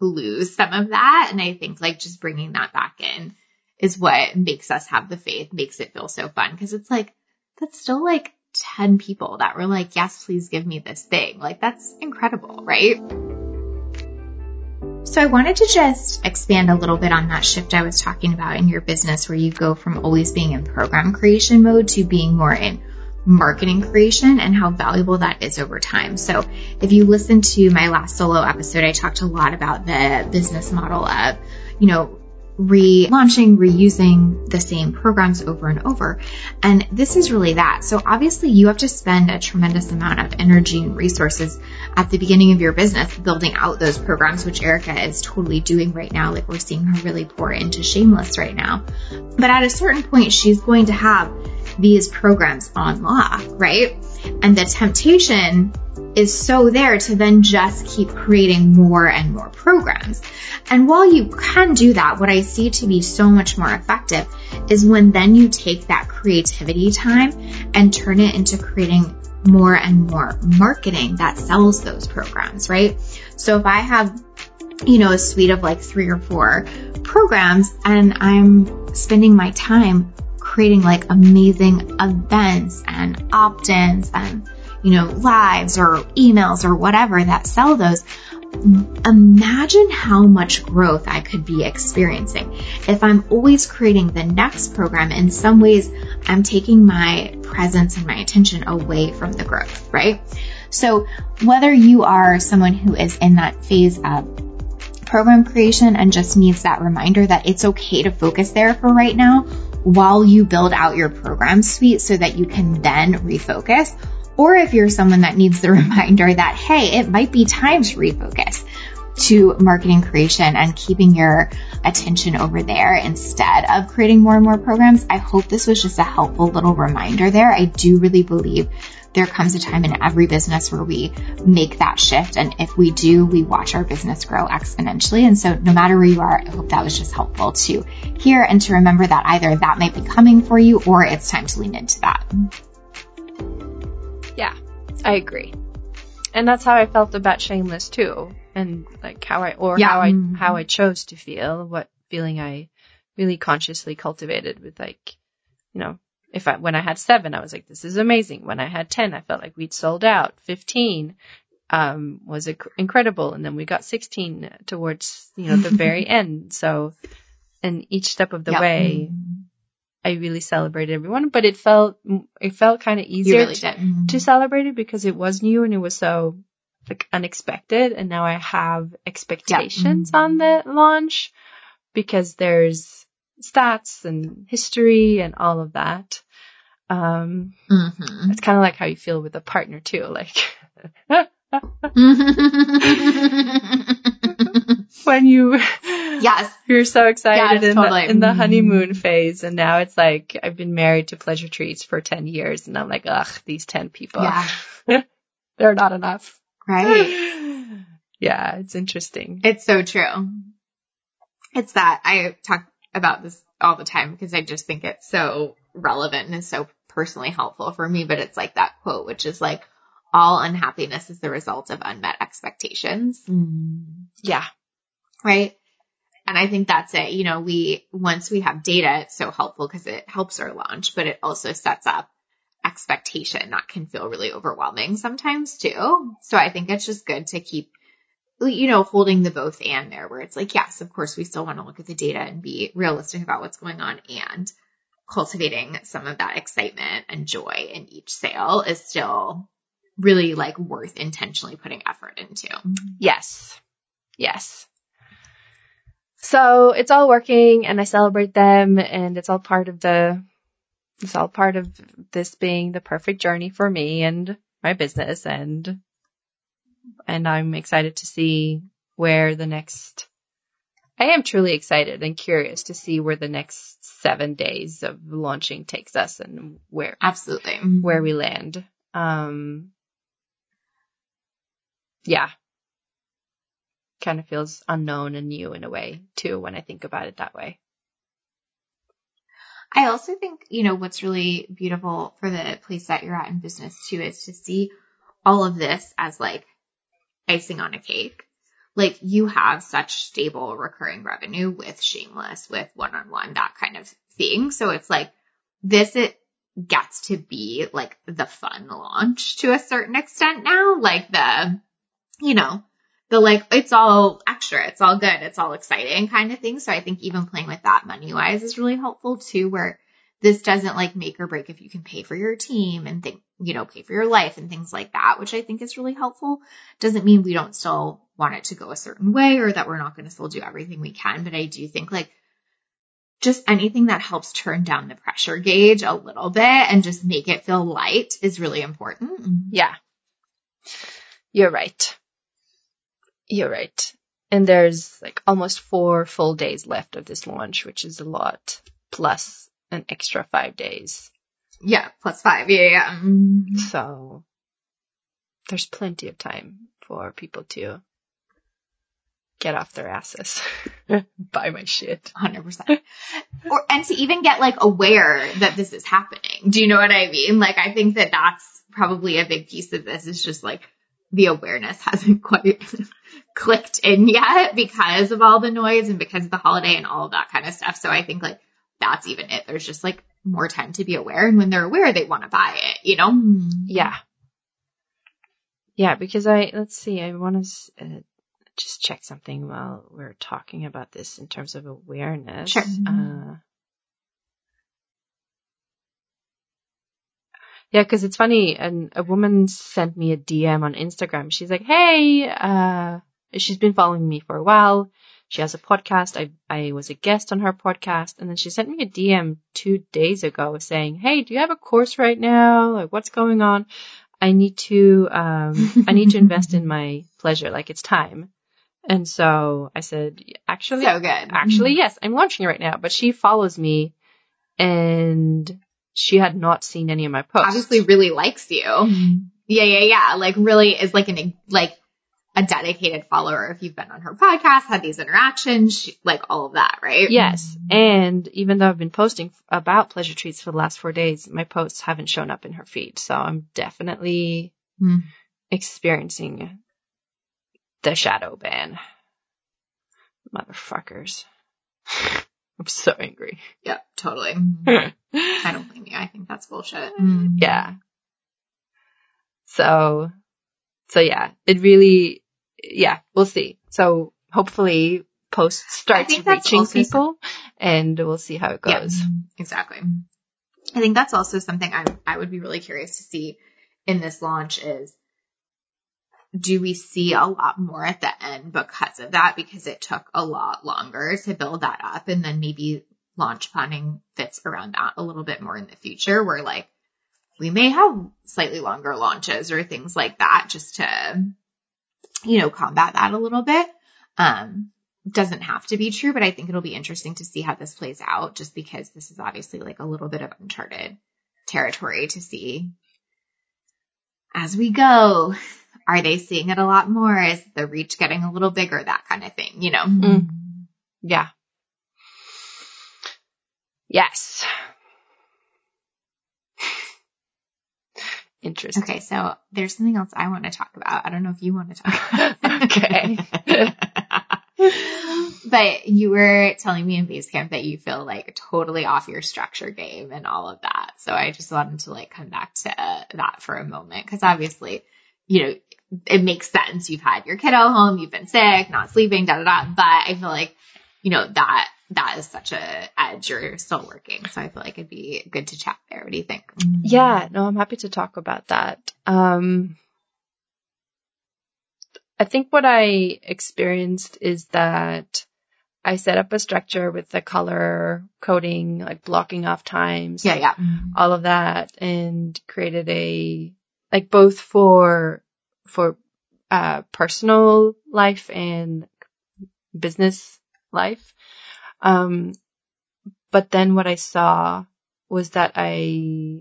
[SPEAKER 1] lose some of that. And I think like just bringing that back in is what makes us have the faith, makes it feel so fun. Cause it's like, that's still like 10 people that were like, yes, please give me this thing. Like that's incredible, right? So I wanted to just expand a little bit on that shift I was talking about in your business where you go from always being in program creation mode to being more in marketing creation and how valuable that is over time. So if you listen to my last solo episode, I talked a lot about the business model of, you know, relaunching, reusing the same programs over and over. And this is really that. So obviously you have to spend a tremendous amount of energy and resources at the beginning of your business building out those programs, which Erica is totally doing right now. Like we're seeing her really pour into Shameless right now. But at a certain point, she's going to have these programs on lock, right? And the temptation is so there to then just keep creating more and more programs. And while you can do that, what I see to be so much more effective is when then you take that creativity time and turn it into creating more and more marketing that sells those programs, right? So if I have, you know, a suite of like three or four programs and I'm spending my time creating like amazing events and opt-ins and you know, lives or emails or whatever that sell those, imagine how much growth I could be experiencing. If I'm always creating the next program, in some ways, I'm taking my presence and my attention away from the growth, right? So whether you are someone who is in that phase of program creation and just needs that reminder that it's okay to focus there for right now while you build out your program suite so that you can then refocus, or if you're someone that needs the (laughs) reminder that, hey, it might be time to refocus to marketing creation and keeping your attention over there instead of creating more and more programs. I hope this was just a helpful little reminder there. I do really believe there comes a time in every business where we make that shift. And if we do, we watch our business grow exponentially. And so no matter where you are, I hope that was just helpful to hear and to remember that either that might be coming for you or it's time to lean into that.
[SPEAKER 2] I agree. And that's how I felt about Shameless too. And like how I, or yeah. how I, mm-hmm. how I chose to feel, what feeling I really consciously cultivated with like, you know, if I, when I had seven, I was like, this is amazing. When I had 10, I felt like we'd sold out. 15, um, was inc- incredible. And then we got 16 towards, you know, the very (laughs) end. So, and each step of the yep. way, mm-hmm. I really celebrated everyone, but it felt it felt kind of easier really to, mm-hmm. to, celebrate it because it was new and it was so like unexpected. And now I have expectations yeah. mm-hmm. on the launch because there's stats and history and all of that. Um, mm-hmm. it's kind of like how you feel with a partner too, like. (laughs) (laughs) (laughs) when you
[SPEAKER 1] yes (laughs)
[SPEAKER 2] you're so excited yes, in, totally. the, in the honeymoon phase and now it's like i've been married to pleasure treats for 10 years and i'm like ugh these 10 people yeah. (laughs) they're not enough
[SPEAKER 1] right (sighs)
[SPEAKER 2] yeah it's interesting
[SPEAKER 1] it's so true it's that i talk about this all the time because i just think it's so relevant and is so personally helpful for me but it's like that quote which is like all unhappiness is the result of unmet expectations.
[SPEAKER 2] Mm. Yeah.
[SPEAKER 1] Right. And I think that's it. You know, we, once we have data, it's so helpful because it helps our launch, but it also sets up expectation that can feel really overwhelming sometimes too. So I think it's just good to keep, you know, holding the both and there where it's like, yes, of course we still want to look at the data and be realistic about what's going on and cultivating some of that excitement and joy in each sale is still really like worth intentionally putting effort into.
[SPEAKER 2] Yes. Yes. So it's all working and I celebrate them and it's all part of the, it's all part of this being the perfect journey for me and my business and, and I'm excited to see where the next, I am truly excited and curious to see where the next seven days of launching takes us and where,
[SPEAKER 1] absolutely,
[SPEAKER 2] where we land. Um, yeah, kind of feels unknown and new in a way too when I think about it that way.
[SPEAKER 1] I also think, you know, what's really beautiful for the place that you're at in business too is to see all of this as like icing on a cake. Like you have such stable recurring revenue with shameless, with one on one, that kind of thing. So it's like this, it gets to be like the fun launch to a certain extent now. Like the, you know, the like, it's all extra. It's all good. It's all exciting kind of thing. So I think even playing with that money wise is really helpful too, where this doesn't like make or break if you can pay for your team and think, you know, pay for your life and things like that, which I think is really helpful. Doesn't mean we don't still want it to go a certain way or that we're not going to still do everything we can. But I do think like just anything that helps turn down the pressure gauge a little bit and just make it feel light is really important.
[SPEAKER 2] Yeah. You're right. You're right. And there's like almost four full days left of this launch, which is a lot, plus an extra five days.
[SPEAKER 1] Yeah, plus five. Yeah, yeah.
[SPEAKER 2] Mm-hmm. So there's plenty of time for people to get off their asses, (laughs) buy my shit.
[SPEAKER 1] 100%. or, and to even get like aware that this is happening. Do you know what I mean? Like, I think that that's probably a big piece of this is just like the awareness (laughs) hasn't quite clicked in (laughs) yet because of all the noise and because of the holiday and all of that kind of stuff. So I think like that's even it. There's just like more time to be aware. And when they're aware, they want to buy it, you know?
[SPEAKER 2] Yeah. Yeah, because I, let's see, I want to uh, just check something while we're talking about this in terms of awareness.
[SPEAKER 1] Sure.
[SPEAKER 2] Uh, Yeah, because it's funny. And a woman sent me a DM on Instagram. She's like, "Hey, uh, she's been following me for a while. She has a podcast. I I was a guest on her podcast, and then she sent me a DM two days ago saying, "Hey, do you have a course right now? Like, what's going on? I need to um I need to invest in my pleasure. Like, it's time." And so I said, "Actually,
[SPEAKER 1] so good.
[SPEAKER 2] Actually, yes, I'm launching it right now." But she follows me, and she had not seen any of my posts.
[SPEAKER 1] Obviously really likes you. Mm-hmm. Yeah, yeah, yeah. Like really is like an, like a dedicated follower if you've been on her podcast, had these interactions, she, like all of that, right?
[SPEAKER 2] Yes. And even though I've been posting about pleasure treats for the last four days, my posts haven't shown up in her feed. So I'm definitely mm. experiencing the shadow ban. Motherfuckers. (laughs) I'm so angry.
[SPEAKER 1] Yeah, totally. (laughs) I don't blame you. I think that's bullshit. Mm.
[SPEAKER 2] Yeah. So, so yeah, it really, yeah, we'll see. So hopefully posts start reaching people and we'll see how it goes. Yeah,
[SPEAKER 1] exactly. I think that's also something I I would be really curious to see in this launch is do we see a lot more at the end because of that? Because it took a lot longer to build that up. And then maybe launch planning fits around that a little bit more in the future where like we may have slightly longer launches or things like that just to, you know, combat that a little bit. Um, doesn't have to be true, but I think it'll be interesting to see how this plays out just because this is obviously like a little bit of uncharted territory to see as we go are they seeing it a lot more? Is the reach getting a little bigger? That kind of thing, you know? Mm.
[SPEAKER 2] Yeah. Yes. Interesting.
[SPEAKER 1] Okay, so there's something else I want to talk about. I don't know if you want to talk about. (laughs)
[SPEAKER 2] okay. (laughs)
[SPEAKER 1] but you were telling me in Basecamp that you feel like totally off your structure game and all of that. So I just wanted to like come back to that for a moment because obviously, you know, it makes sense. You've had your kiddo home, you've been sick, not sleeping, da da da. But I feel like, you know, that that is such a edge. You're still working, so I feel like it'd be good to chat there. What do you think?
[SPEAKER 2] Yeah, no, I'm happy to talk about that. Um, I think what I experienced is that I set up a structure with the color coding, like blocking off times.
[SPEAKER 1] Yeah, yeah.
[SPEAKER 2] All of that and created a, like both for, for, uh, personal life and business life. Um, but then what I saw was that I,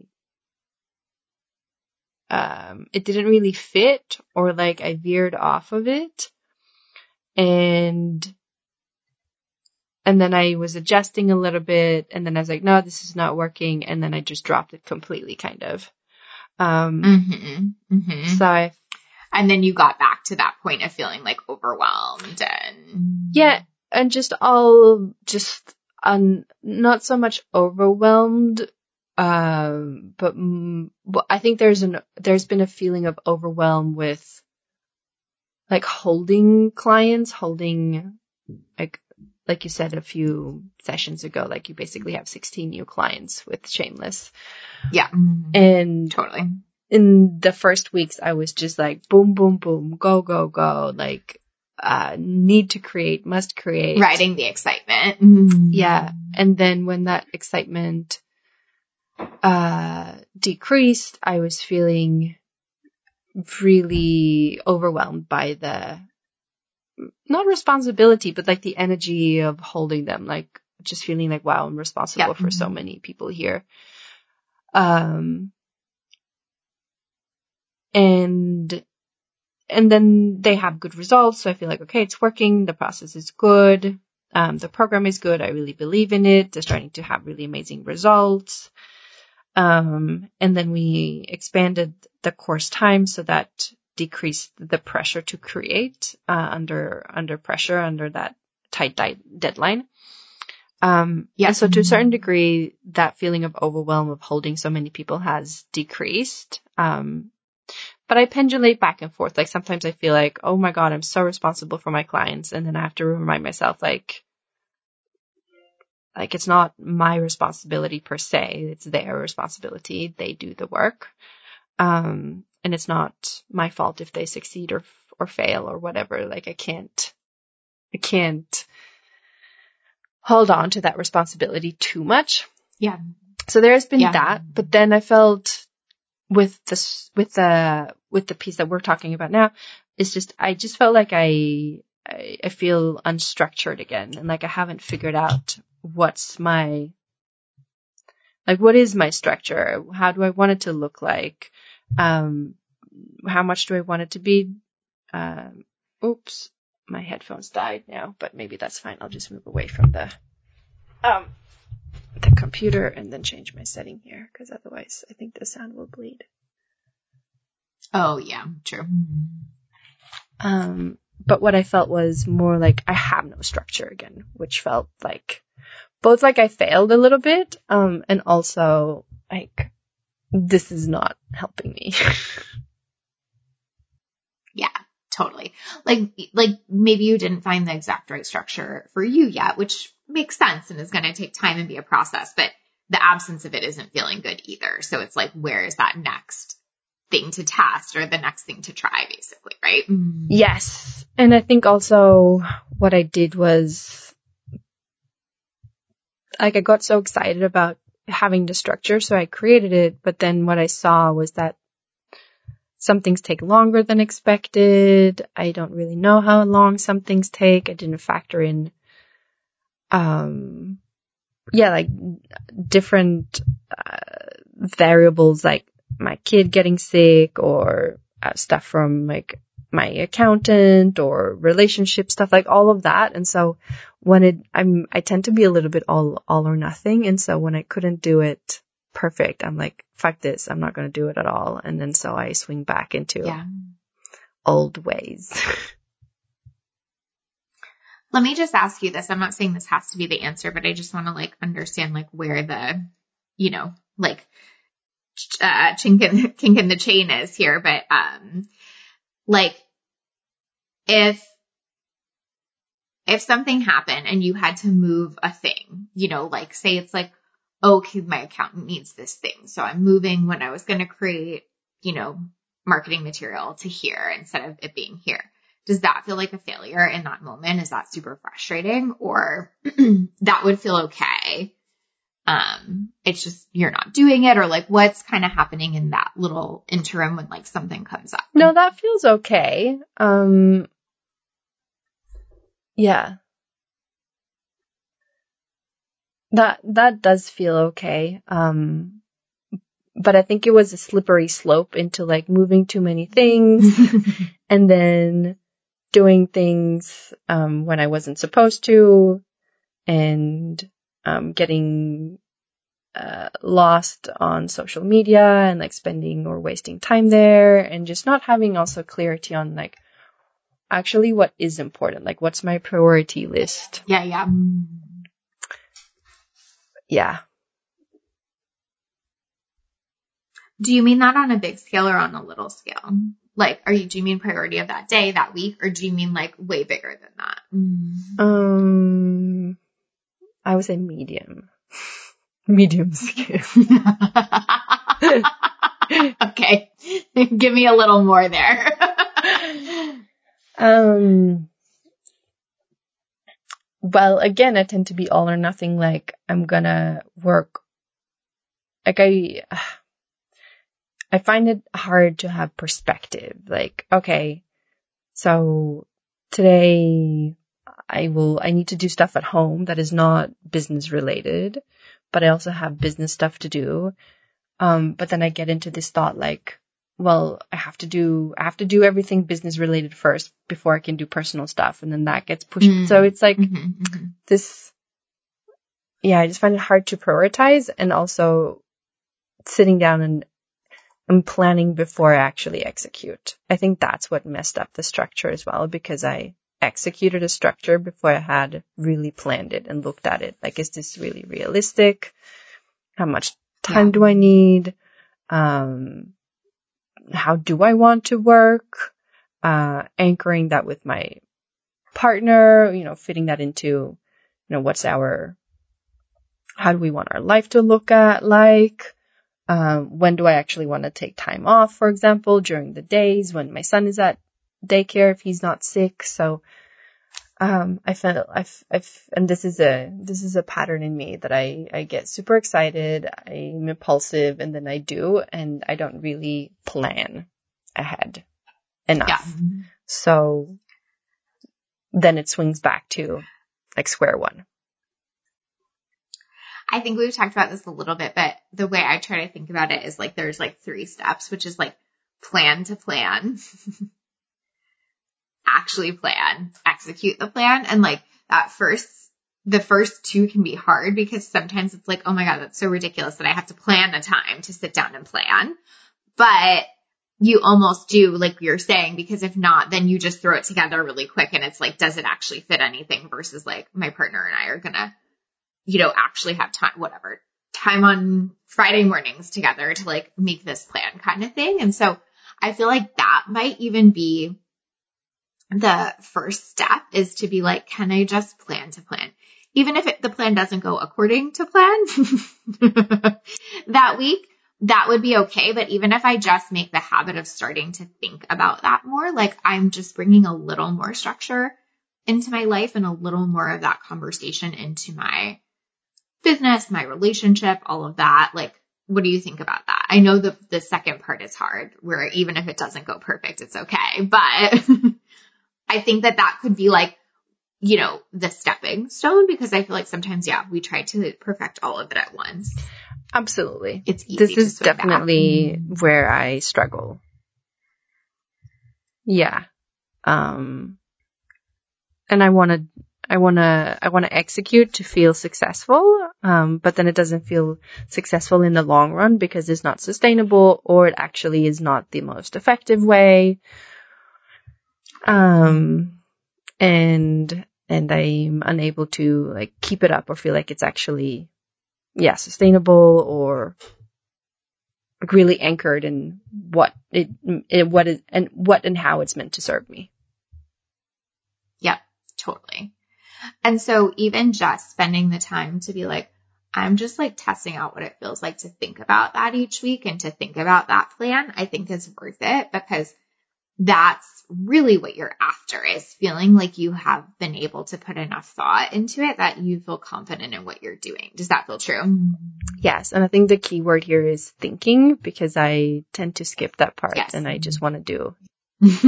[SPEAKER 2] um, it didn't really fit or like I veered off of it. And and then I was adjusting a little bit and then I was like, no, this is not working. And then I just dropped it completely kind of. Um,
[SPEAKER 1] mm-hmm, mm-hmm.
[SPEAKER 2] so I,
[SPEAKER 1] and then you got back to that point of feeling like overwhelmed and
[SPEAKER 2] yeah, and just all just, um, not so much overwhelmed, um, but, but I think there's an, there's been a feeling of overwhelm with like holding clients, holding like like you said a few sessions ago, like you basically have 16 new clients with Shameless.
[SPEAKER 1] Yeah.
[SPEAKER 2] And
[SPEAKER 1] totally.
[SPEAKER 2] In the first weeks, I was just like, boom, boom, boom, go, go, go. Like, uh, need to create, must create.
[SPEAKER 1] Riding the excitement.
[SPEAKER 2] Yeah. And then when that excitement, uh, decreased, I was feeling really overwhelmed by the not responsibility, but like the energy of holding them, like just feeling like, wow, I'm responsible yeah. for so many people here. Um, and, and then they have good results. So I feel like, okay, it's working. The process is good. Um, the program is good. I really believe in it. They're starting to have really amazing results. Um, and then we expanded the course time so that decreased the pressure to create uh, under under pressure under that tight di- deadline. Um, yeah. so to a certain degree, that feeling of overwhelm of holding so many people has decreased. Um, but I pendulate back and forth. Like sometimes I feel like, oh my God, I'm so responsible for my clients. And then I have to remind myself like, like it's not my responsibility per se. It's their responsibility. They do the work. Um, and it's not my fault if they succeed or or fail or whatever. Like I can't I can't hold on to that responsibility too much.
[SPEAKER 1] Yeah.
[SPEAKER 2] So there's been yeah. that, but then I felt with this with the with the piece that we're talking about now, it's just I just felt like I I, I feel unstructured again and like I haven't figured out what's my like what is my structure? How do I want it to look like? Um, how much do I want it to be? Um, oops, my headphones died now, but maybe that's fine. I'll just move away from the, um, the computer and then change my setting here because otherwise I think the sound will bleed.
[SPEAKER 1] Oh yeah, true.
[SPEAKER 2] Um, but what I felt was more like I have no structure again, which felt like both like I failed a little bit, um, and also like this is not helping me. (laughs)
[SPEAKER 1] yeah, totally. Like, like maybe you didn't find the exact right structure for you yet, which makes sense and is going to take time and be a process, but the absence of it isn't feeling good either. So it's like, where is that next thing to test or the next thing to try basically, right?
[SPEAKER 2] Mm-hmm. Yes. And I think also what I did was like I got so excited about having the structure, so I created it. But then what I saw was that some things take longer than expected. I don't really know how long some things take. I didn't factor in, um, yeah, like different uh, variables, like my kid getting sick or uh, stuff from like my accountant or relationship stuff, like all of that. And so when it, I'm, I tend to be a little bit all, all or nothing. And so when I couldn't do it perfect, I'm like, fuck this. I'm not going to do it at all. And then so I swing back into
[SPEAKER 1] yeah.
[SPEAKER 2] old ways. (laughs)
[SPEAKER 1] Let me just ask you this. I'm not saying this has to be the answer, but I just want to like understand like where the, you know, like, uh, chink in, (laughs) kink in the chain is here. But, um, like if if something happened and you had to move a thing, you know, like say it's like, okay, my accountant needs this thing. So I'm moving when I was going to create, you know, marketing material to here instead of it being here. Does that feel like a failure in that moment? Is that super frustrating or (clears throat) that would feel okay? Um, it's just you're not doing it or like what's kind of happening in that little interim when like something comes up?
[SPEAKER 2] No, that feels okay. Um, yeah. That, that does feel okay. Um, but I think it was a slippery slope into like moving too many things (laughs) and then doing things, um, when I wasn't supposed to and, um, getting, uh, lost on social media and like spending or wasting time there and just not having also clarity on like actually what is important. Like what's my priority list?
[SPEAKER 1] Yeah. Yeah.
[SPEAKER 2] Yeah.
[SPEAKER 1] Do you mean that on a big scale or on a little scale? Like, are you, do you mean priority of that day, that week, or do you mean like way bigger than
[SPEAKER 2] that? Um, I would say medium. (laughs) medium scale. (laughs)
[SPEAKER 1] okay. (laughs) Give me a little more there.
[SPEAKER 2] um, well, again, I tend to be all or nothing. Like, I'm gonna work, like I, I find it hard to have perspective. Like, okay, so today I will, I need to do stuff at home that is not business related, but I also have business stuff to do. Um, but then I get into this thought like, well, I have to do, I have to do everything business related first before I can do personal stuff. And then that gets pushed. Mm. So it's like mm-hmm, mm-hmm. this, yeah, I just find it hard to prioritize and also sitting down and and planning before I actually execute. I think that's what messed up the structure as well because I executed a structure before I had really planned it and looked at it. Like, is this really realistic? How much time yeah. do I need? Um, how do I want to work? Uh, anchoring that with my partner, you know, fitting that into, you know, what's our, how do we want our life to look at like? Um, when do I actually want to take time off, for example, during the days when my son is at daycare if he's not sick. So, um, I felt, I've, I've, and this is a, this is a pattern in me that I, I get super excited. I'm impulsive and then I do, and I don't really plan ahead enough. Yeah. So then it swings back to like square one.
[SPEAKER 1] I think we've talked about this a little bit, but the way I try to think about it is like there's like three steps, which is like plan to plan, (laughs) actually plan, execute the plan. And like that first, the first two can be hard because sometimes it's like, oh my God, that's so ridiculous that I have to plan a time to sit down and plan. But you almost do like you're saying, because if not, then you just throw it together really quick and it's like, does it actually fit anything versus like my partner and I are going to you know, actually have time, whatever, time on Friday mornings together to like make this plan kind of thing. And so I feel like that might even be the first step is to be like, can I just plan to plan? Even if it, the plan doesn't go according to plan (laughs) that week, that would be okay. But even if I just make the habit of starting to think about that more, like I'm just bringing a little more structure into my life and a little more of that conversation into my business, my relationship, all of that. Like, what do you think about that? I know the the second part is hard, where even if it doesn't go perfect, it's okay. (laughs) But I think that that could be like, you know, the stepping stone because I feel like sometimes, yeah, we try to perfect all of it at once.
[SPEAKER 2] Absolutely. It's this is definitely back. where I struggle. Yeah. Um, and I want to I want to, I want to execute to feel successful. Um, but then it doesn't feel successful in the long run because it's not sustainable or it actually is not the most effective way. Um, and, and I'm unable to like keep it up or feel like it's actually, yeah, sustainable or really anchored in what it, in what is and what and how it's meant to serve me.
[SPEAKER 1] Yep, totally. And so even just spending the time to be like, I'm just like testing out what it feels like to think about that each week and to think about that plan, I think is worth it because that's really what you're after is feeling like you have been able to put enough thought into it that you feel confident in what you're doing. Does that feel true?
[SPEAKER 2] Yes. And I think the key word here is thinking because I tend to skip that part yes. and I just want to do. (laughs)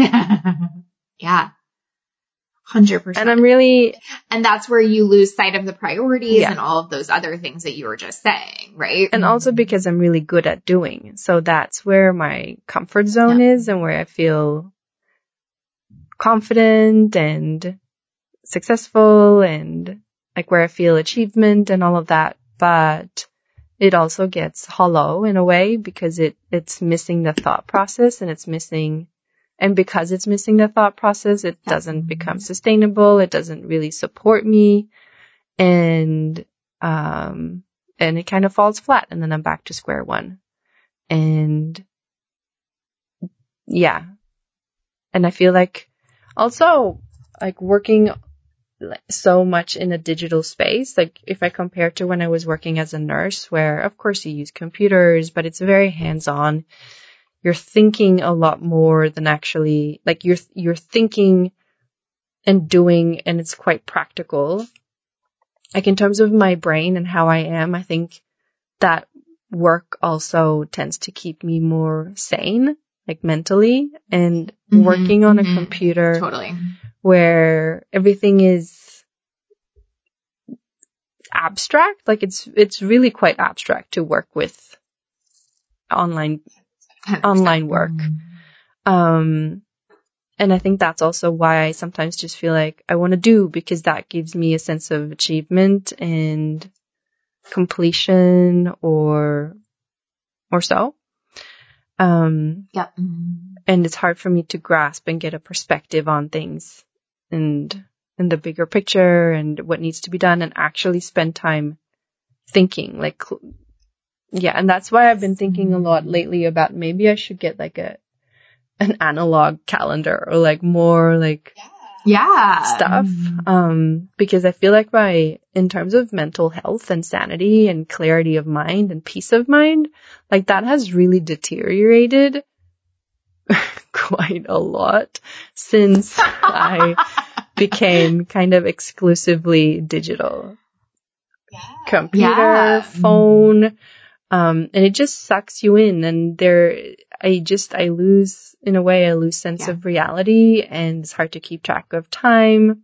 [SPEAKER 1] yeah. Hundred percent.
[SPEAKER 2] And I'm really,
[SPEAKER 1] and that's where you lose sight of the priorities yeah. and all of those other things that you were just saying, right?
[SPEAKER 2] And also because I'm really good at doing. So that's where my comfort zone yeah. is and where I feel confident and successful and like where I feel achievement and all of that. But it also gets hollow in a way because it, it's missing the thought process and it's missing and because it's missing the thought process, it doesn't become sustainable. It doesn't really support me. And, um, and it kind of falls flat and then I'm back to square one. And yeah. And I feel like also like working so much in a digital space. Like if I compare to when I was working as a nurse where of course you use computers, but it's very hands on you're thinking a lot more than actually like you're you're thinking and doing and it's quite practical. Like in terms of my brain and how I am I think that work also tends to keep me more sane like mentally and mm-hmm, working on mm-hmm, a computer
[SPEAKER 1] totally.
[SPEAKER 2] where everything is abstract. Like it's it's really quite abstract to work with online (laughs) online work. Um, and I think that's also why I sometimes just feel like I want to do because that gives me a sense of achievement and completion or, or so. Um,
[SPEAKER 1] yeah.
[SPEAKER 2] and it's hard for me to grasp and get a perspective on things and, and the bigger picture and what needs to be done and actually spend time thinking, like yeah, and that's why I've been thinking a lot lately about maybe I should get like a an analog calendar or like more like
[SPEAKER 1] yeah
[SPEAKER 2] stuff um because I feel like my in terms of mental health and sanity and clarity of mind and peace of mind like that has really deteriorated (laughs) quite a lot since I (laughs) became kind of exclusively digital. Yeah. Computer, yeah. phone, um, and it just sucks you in and there, I just, I lose, in a way, I lose sense yeah. of reality and it's hard to keep track of time.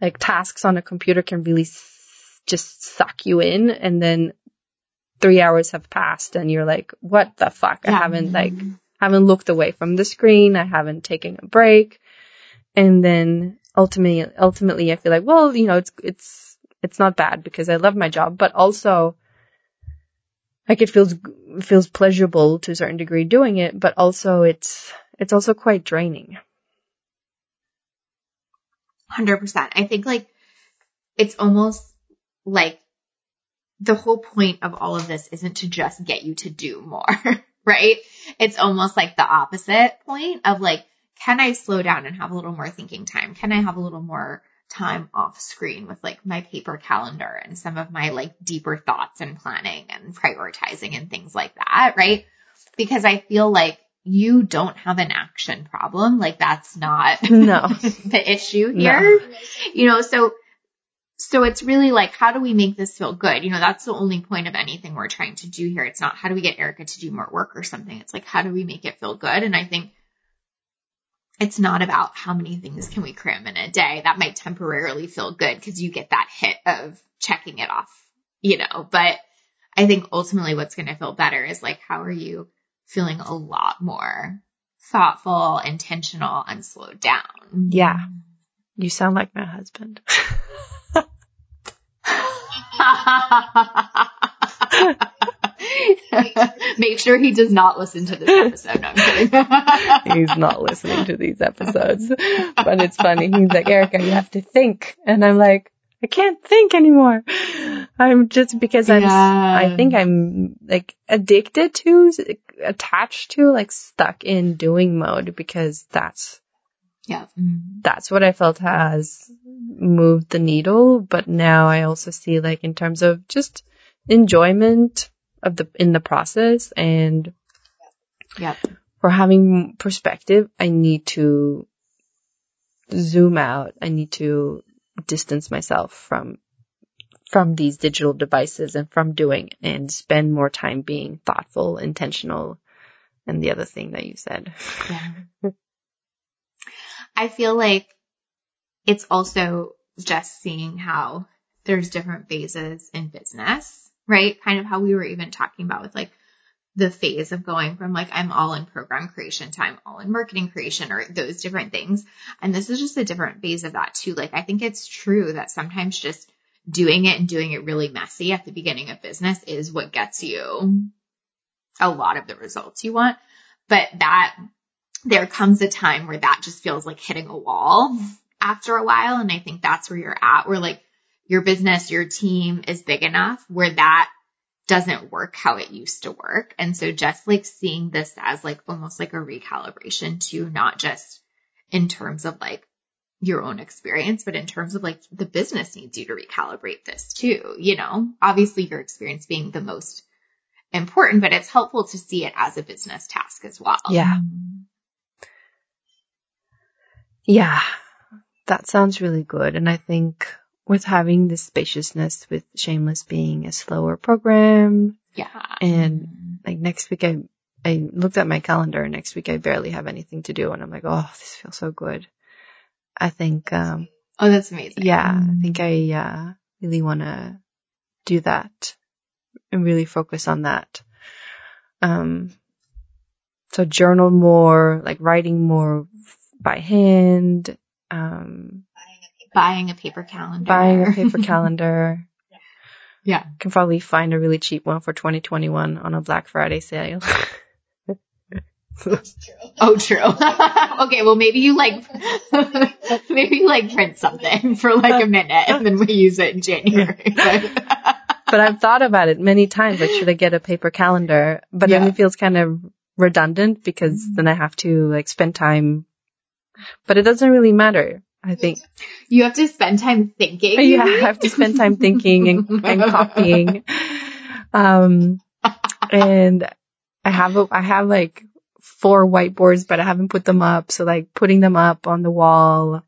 [SPEAKER 2] Like tasks on a computer can really s- just suck you in and then three hours have passed and you're like, what the fuck? Yeah. I haven't like, haven't looked away from the screen. I haven't taken a break. And then ultimately, ultimately I feel like, well, you know, it's, it's, it's not bad because I love my job, but also like it feels feels pleasurable to a certain degree doing it, but also it's it's also quite draining.
[SPEAKER 1] Hundred percent. I think like it's almost like the whole point of all of this isn't to just get you to do more, (laughs) right? It's almost like the opposite point of like, can I slow down and have a little more thinking time? Can I have a little more time off screen with like my paper calendar and some of my like deeper thoughts and planning and prioritizing and things like that, right? Because I feel like you don't have an action problem. Like that's not (laughs)
[SPEAKER 2] no.
[SPEAKER 1] the issue here. No. You know, so so it's really like how do we make this feel good? You know, that's the only point of anything we're trying to do here. It's not how do we get Erica to do more work or something. It's like how do we make it feel good? And I think it's not about how many things can we cram in a day. That might temporarily feel good because you get that hit of checking it off, you know, but I think ultimately what's going to feel better is like, how are you feeling a lot more thoughtful, intentional, and slowed down?
[SPEAKER 2] Yeah. You sound like my husband. (laughs) (laughs) (laughs) (laughs)
[SPEAKER 1] Make sure he does not listen to this episode. No, I'm
[SPEAKER 2] kidding. He's not listening to these episodes. But it's funny. He's like, Erica, you have to think. And I'm like, I can't think anymore. I'm just because I'm, yeah. I think I'm like addicted to, attached to, like stuck in doing mode because that's
[SPEAKER 1] Yeah.
[SPEAKER 2] That's what I felt has moved the needle. But now I also see like in terms of just enjoyment of the, in the process and
[SPEAKER 1] Yep.
[SPEAKER 2] for having perspective, I need to zoom out. I need to distance myself from from these digital devices and from doing and spend more time being thoughtful, intentional, and the other thing that you said.
[SPEAKER 1] Yeah. (laughs) I feel like it's also just seeing how there's different phases in business, right? Kind of how we were even talking about with like the phase of going from like I'm all in program creation to I'm all in marketing creation or those different things. And this is just a different phase of that too. Like I think it's true that sometimes just doing it and doing it really messy at the beginning of business is what gets you a lot of the results you want. But that there comes a time where that just feels like hitting a wall after a while. And I think that's where you're at, where like your business, your team is big enough where that doesn't work how it used to work. And so just like seeing this as like almost like a recalibration to not just in terms of like your own experience, but in terms of like the business needs you to recalibrate this too. You know, obviously your experience being the most important, but it's helpful to see it as a business task as well.
[SPEAKER 2] Yeah. Yeah. That sounds really good. And I think with having this spaciousness with Shameless being a slower program.
[SPEAKER 1] Yeah.
[SPEAKER 2] And like next week I I looked at my calendar and next week I barely have anything to do and I'm like, oh, this feels so good. I think um
[SPEAKER 1] Oh, that's amazing.
[SPEAKER 2] Yeah, I think I uh really wanna do that and really focus on that. Um so journal more, like writing more by hand, um
[SPEAKER 1] buying a paper calendar.
[SPEAKER 2] Buying a paper calendar. (laughs)
[SPEAKER 1] yeah.
[SPEAKER 2] Can probably find a really cheap one for 2021 on a Black Friday sale. (laughs)
[SPEAKER 1] oh, true. (laughs) okay, well maybe you like maybe you like print something for like a minute and then we use it in January. But,
[SPEAKER 2] I've thought about it many times. Like, should I get a paper calendar? But yeah. then it feels kind of redundant because mm-hmm. then I have to like spend time. But it doesn't really matter. I think
[SPEAKER 1] you have to spend time thinking.
[SPEAKER 2] Yeah, I have to spend time thinking and, and copying. Um, and I have, a, I have like four whiteboards, but I haven't put them up. So like putting them up on the wall.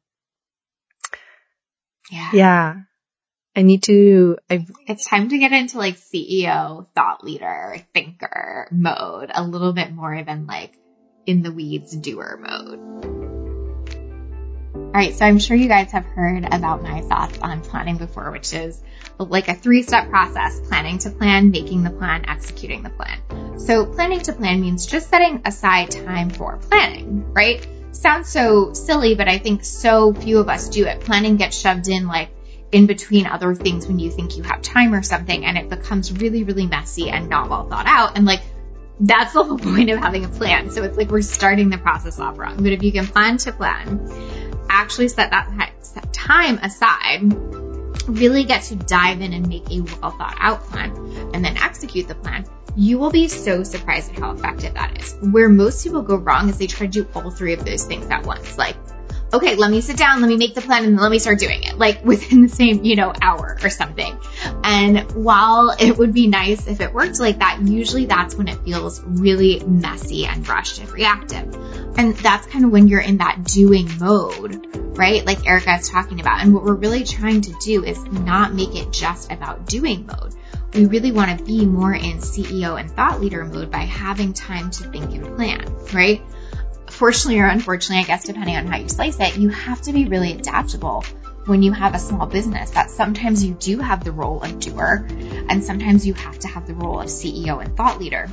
[SPEAKER 1] Yeah.
[SPEAKER 2] Yeah. I need to, I've,
[SPEAKER 1] it's time to get into like CEO, thought leader, thinker mode a little bit more than like in the weeds doer mode. All right, so I'm sure you guys have heard about my thoughts on planning before, which is like a three step process planning to plan, making the plan, executing the plan. So, planning to plan means just setting aside time for planning, right? Sounds so silly, but I think so few of us do it. Planning gets shoved in like in between other things when you think you have time or something, and it becomes really, really messy and not well thought out. And like, that's the whole (laughs) point of having a plan. So it's like we're starting the process off wrong. But if you can plan to plan, actually set that time aside, really get to dive in and make a well thought out plan and then execute the plan, you will be so surprised at how effective that is. Where most people go wrong is they try to do all three of those things at once. Like, okay, let me sit down, let me make the plan, and let me start doing it, like (laughs) within the same, you know, hour or something. And while it would be nice if it worked like that, usually that's when it feels really messy and rushed and reactive. And that's kind of when you're in that doing mode, right? Like Erica is talking about. And what we're really trying to do is not make it just about doing mode. We really want to be more in CEO and thought leader mode by having time to think and plan, right? fortunately or unfortunately, I guess depending on how you slice it, you have to be really adaptable when you have a small business that sometimes you do have the role of doer and sometimes you have to have the role of CEO and thought leader.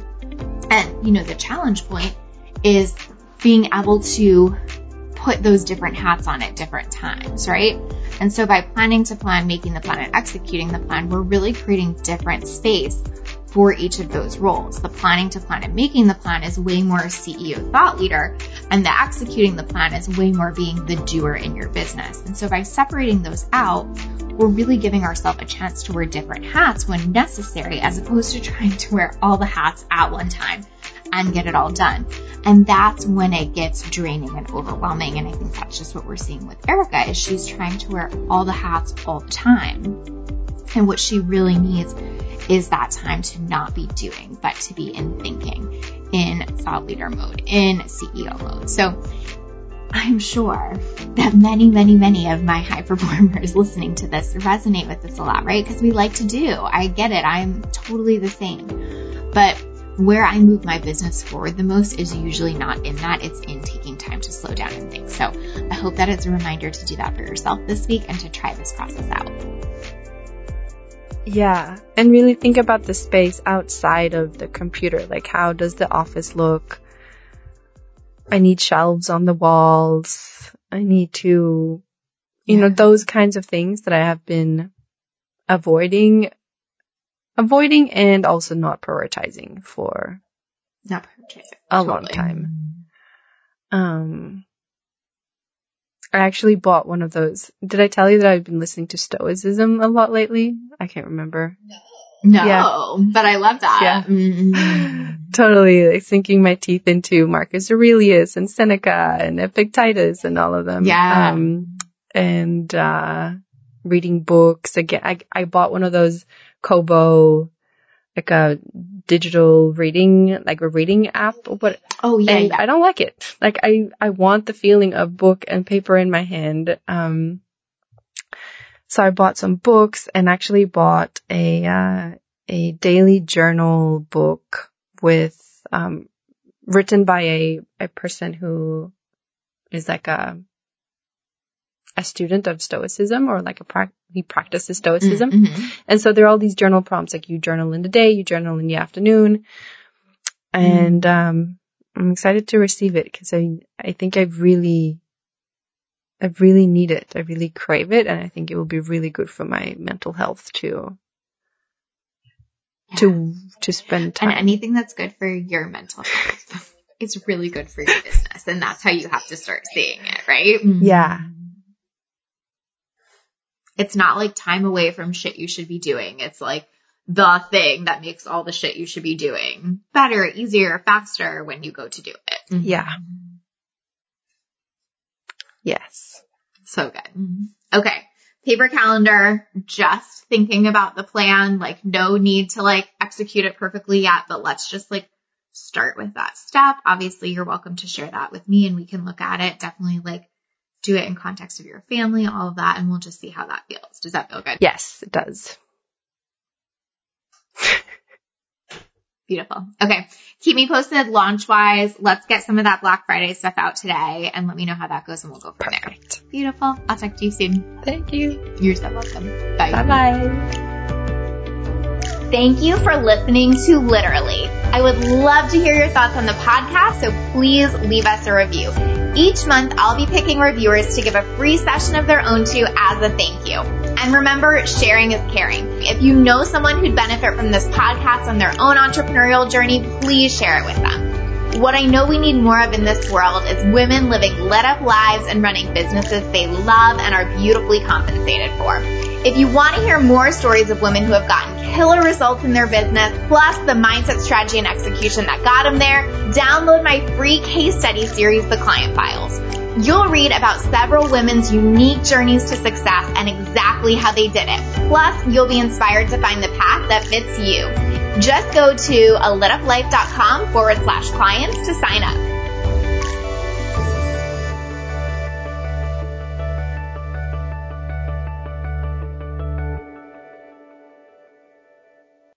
[SPEAKER 1] And, you know, the challenge point is being able to put those different hats on at different times, right? And so by planning to plan, making the plan and executing the plan, we're really creating different space for each of those roles. The planning to plan and making the plan is way more CEO thought leader, and the executing the plan is way more being the doer in your business. And so by separating those out, we're really giving ourselves a chance to wear different hats when necessary, as opposed to trying to wear all the hats at one time and get it all done. And that's when it gets draining and overwhelming. And I think that's just what we're seeing with Erica is she's trying to wear all the hats all the time. And what she really needs is that time to not be doing, but to be in thinking, in thought leader mode, in CEO mode. So I'm sure that many, many, many of my high performers (laughs) listening to this resonate with this a lot, right? Because we like to do. I get it. I'm totally the same. But where I move my business forward the most is usually not in that. It's in taking time to slow down and think. So I hope that it's a reminder to do that for yourself this week and to try this process out.
[SPEAKER 2] Yeah. And really think about the space outside of the computer. Like, how does the office look? I need shelves on the walls. I need to, you yeah. know, those kinds of things that I have been avoiding, avoiding and also not prioritizing for
[SPEAKER 1] not prioritizing
[SPEAKER 2] a totally. long time. Um, I actually bought one of those. Did I tell you that I've been listening to Stoicism a lot lately? I can't remember.
[SPEAKER 1] No. No, yeah. but I love that. Yeah. Mm-hmm. (laughs)
[SPEAKER 2] totally like sinking my teeth into Marcus Aurelius and Seneca and Epictetus and all of them.
[SPEAKER 1] Yeah.
[SPEAKER 2] Um, and, uh, reading books. Again, I, I bought one of those Kobo, like a digital reading, like a reading app. or what.
[SPEAKER 1] oh yeah,
[SPEAKER 2] and
[SPEAKER 1] yeah.
[SPEAKER 2] I don't like it. Like I, I want the feeling of book and paper in my hand. Um, so I bought some books and actually bought a, uh, a daily journal book with, um, written by a, a person who is like a, a student of stoicism or like a pra- he practices stoicism. Mm-hmm. And so there are all these journal prompts like you journal in the day, you journal in the afternoon. And, mm. um, I'm excited to receive it because I, I think I really I really need it. I really crave it. And I think it will be really good for my mental health too. To, to spend time.
[SPEAKER 1] And anything that's good for your mental health (laughs) is really good for your business. And that's how you have to start seeing it, right?
[SPEAKER 2] Yeah.
[SPEAKER 1] It's not like time away from shit you should be doing. It's like the thing that makes all the shit you should be doing better, easier, faster when you go to do it.
[SPEAKER 2] Mm-hmm. Yeah. Yes.
[SPEAKER 1] So good. Okay. Paper calendar, just thinking about the plan, like no need to like execute it perfectly yet, but let's just like start with that step. Obviously, you're welcome to share that with me and we can look at it. Definitely like do it in context of your family, all of that, and we'll just see how that feels. Does that feel good?
[SPEAKER 2] Yes, it does. (laughs)
[SPEAKER 1] Beautiful. Okay. Keep me posted launch wise. Let's get some of that Black Friday stuff out today and let me know how that goes and we'll go from Perfect. there. Beautiful. I'll talk to you soon.
[SPEAKER 2] Thank you.
[SPEAKER 1] You're so welcome. Bye.
[SPEAKER 2] Bye bye.
[SPEAKER 1] Thank you for listening to Literally. I would love to hear your thoughts on the podcast, so please leave us a review. Each month, I'll be picking reviewers to give a free session of their own to as a thank you. And remember, sharing is caring. If you know someone who'd benefit from this podcast on their own entrepreneurial journey, please share it with them. What I know we need more of in this world is women living lit up lives and running businesses they love and are beautifully compensated for. If you want to hear more stories of women who have gotten killer results in their business, plus the mindset, strategy, and execution that got them there, download my free case study series, The Client Files. You'll read about several women's unique journeys to success and exactly how they did it. Plus, you'll be inspired to find the path that fits you. Just go to a lituplife.com forward slash clients to sign up.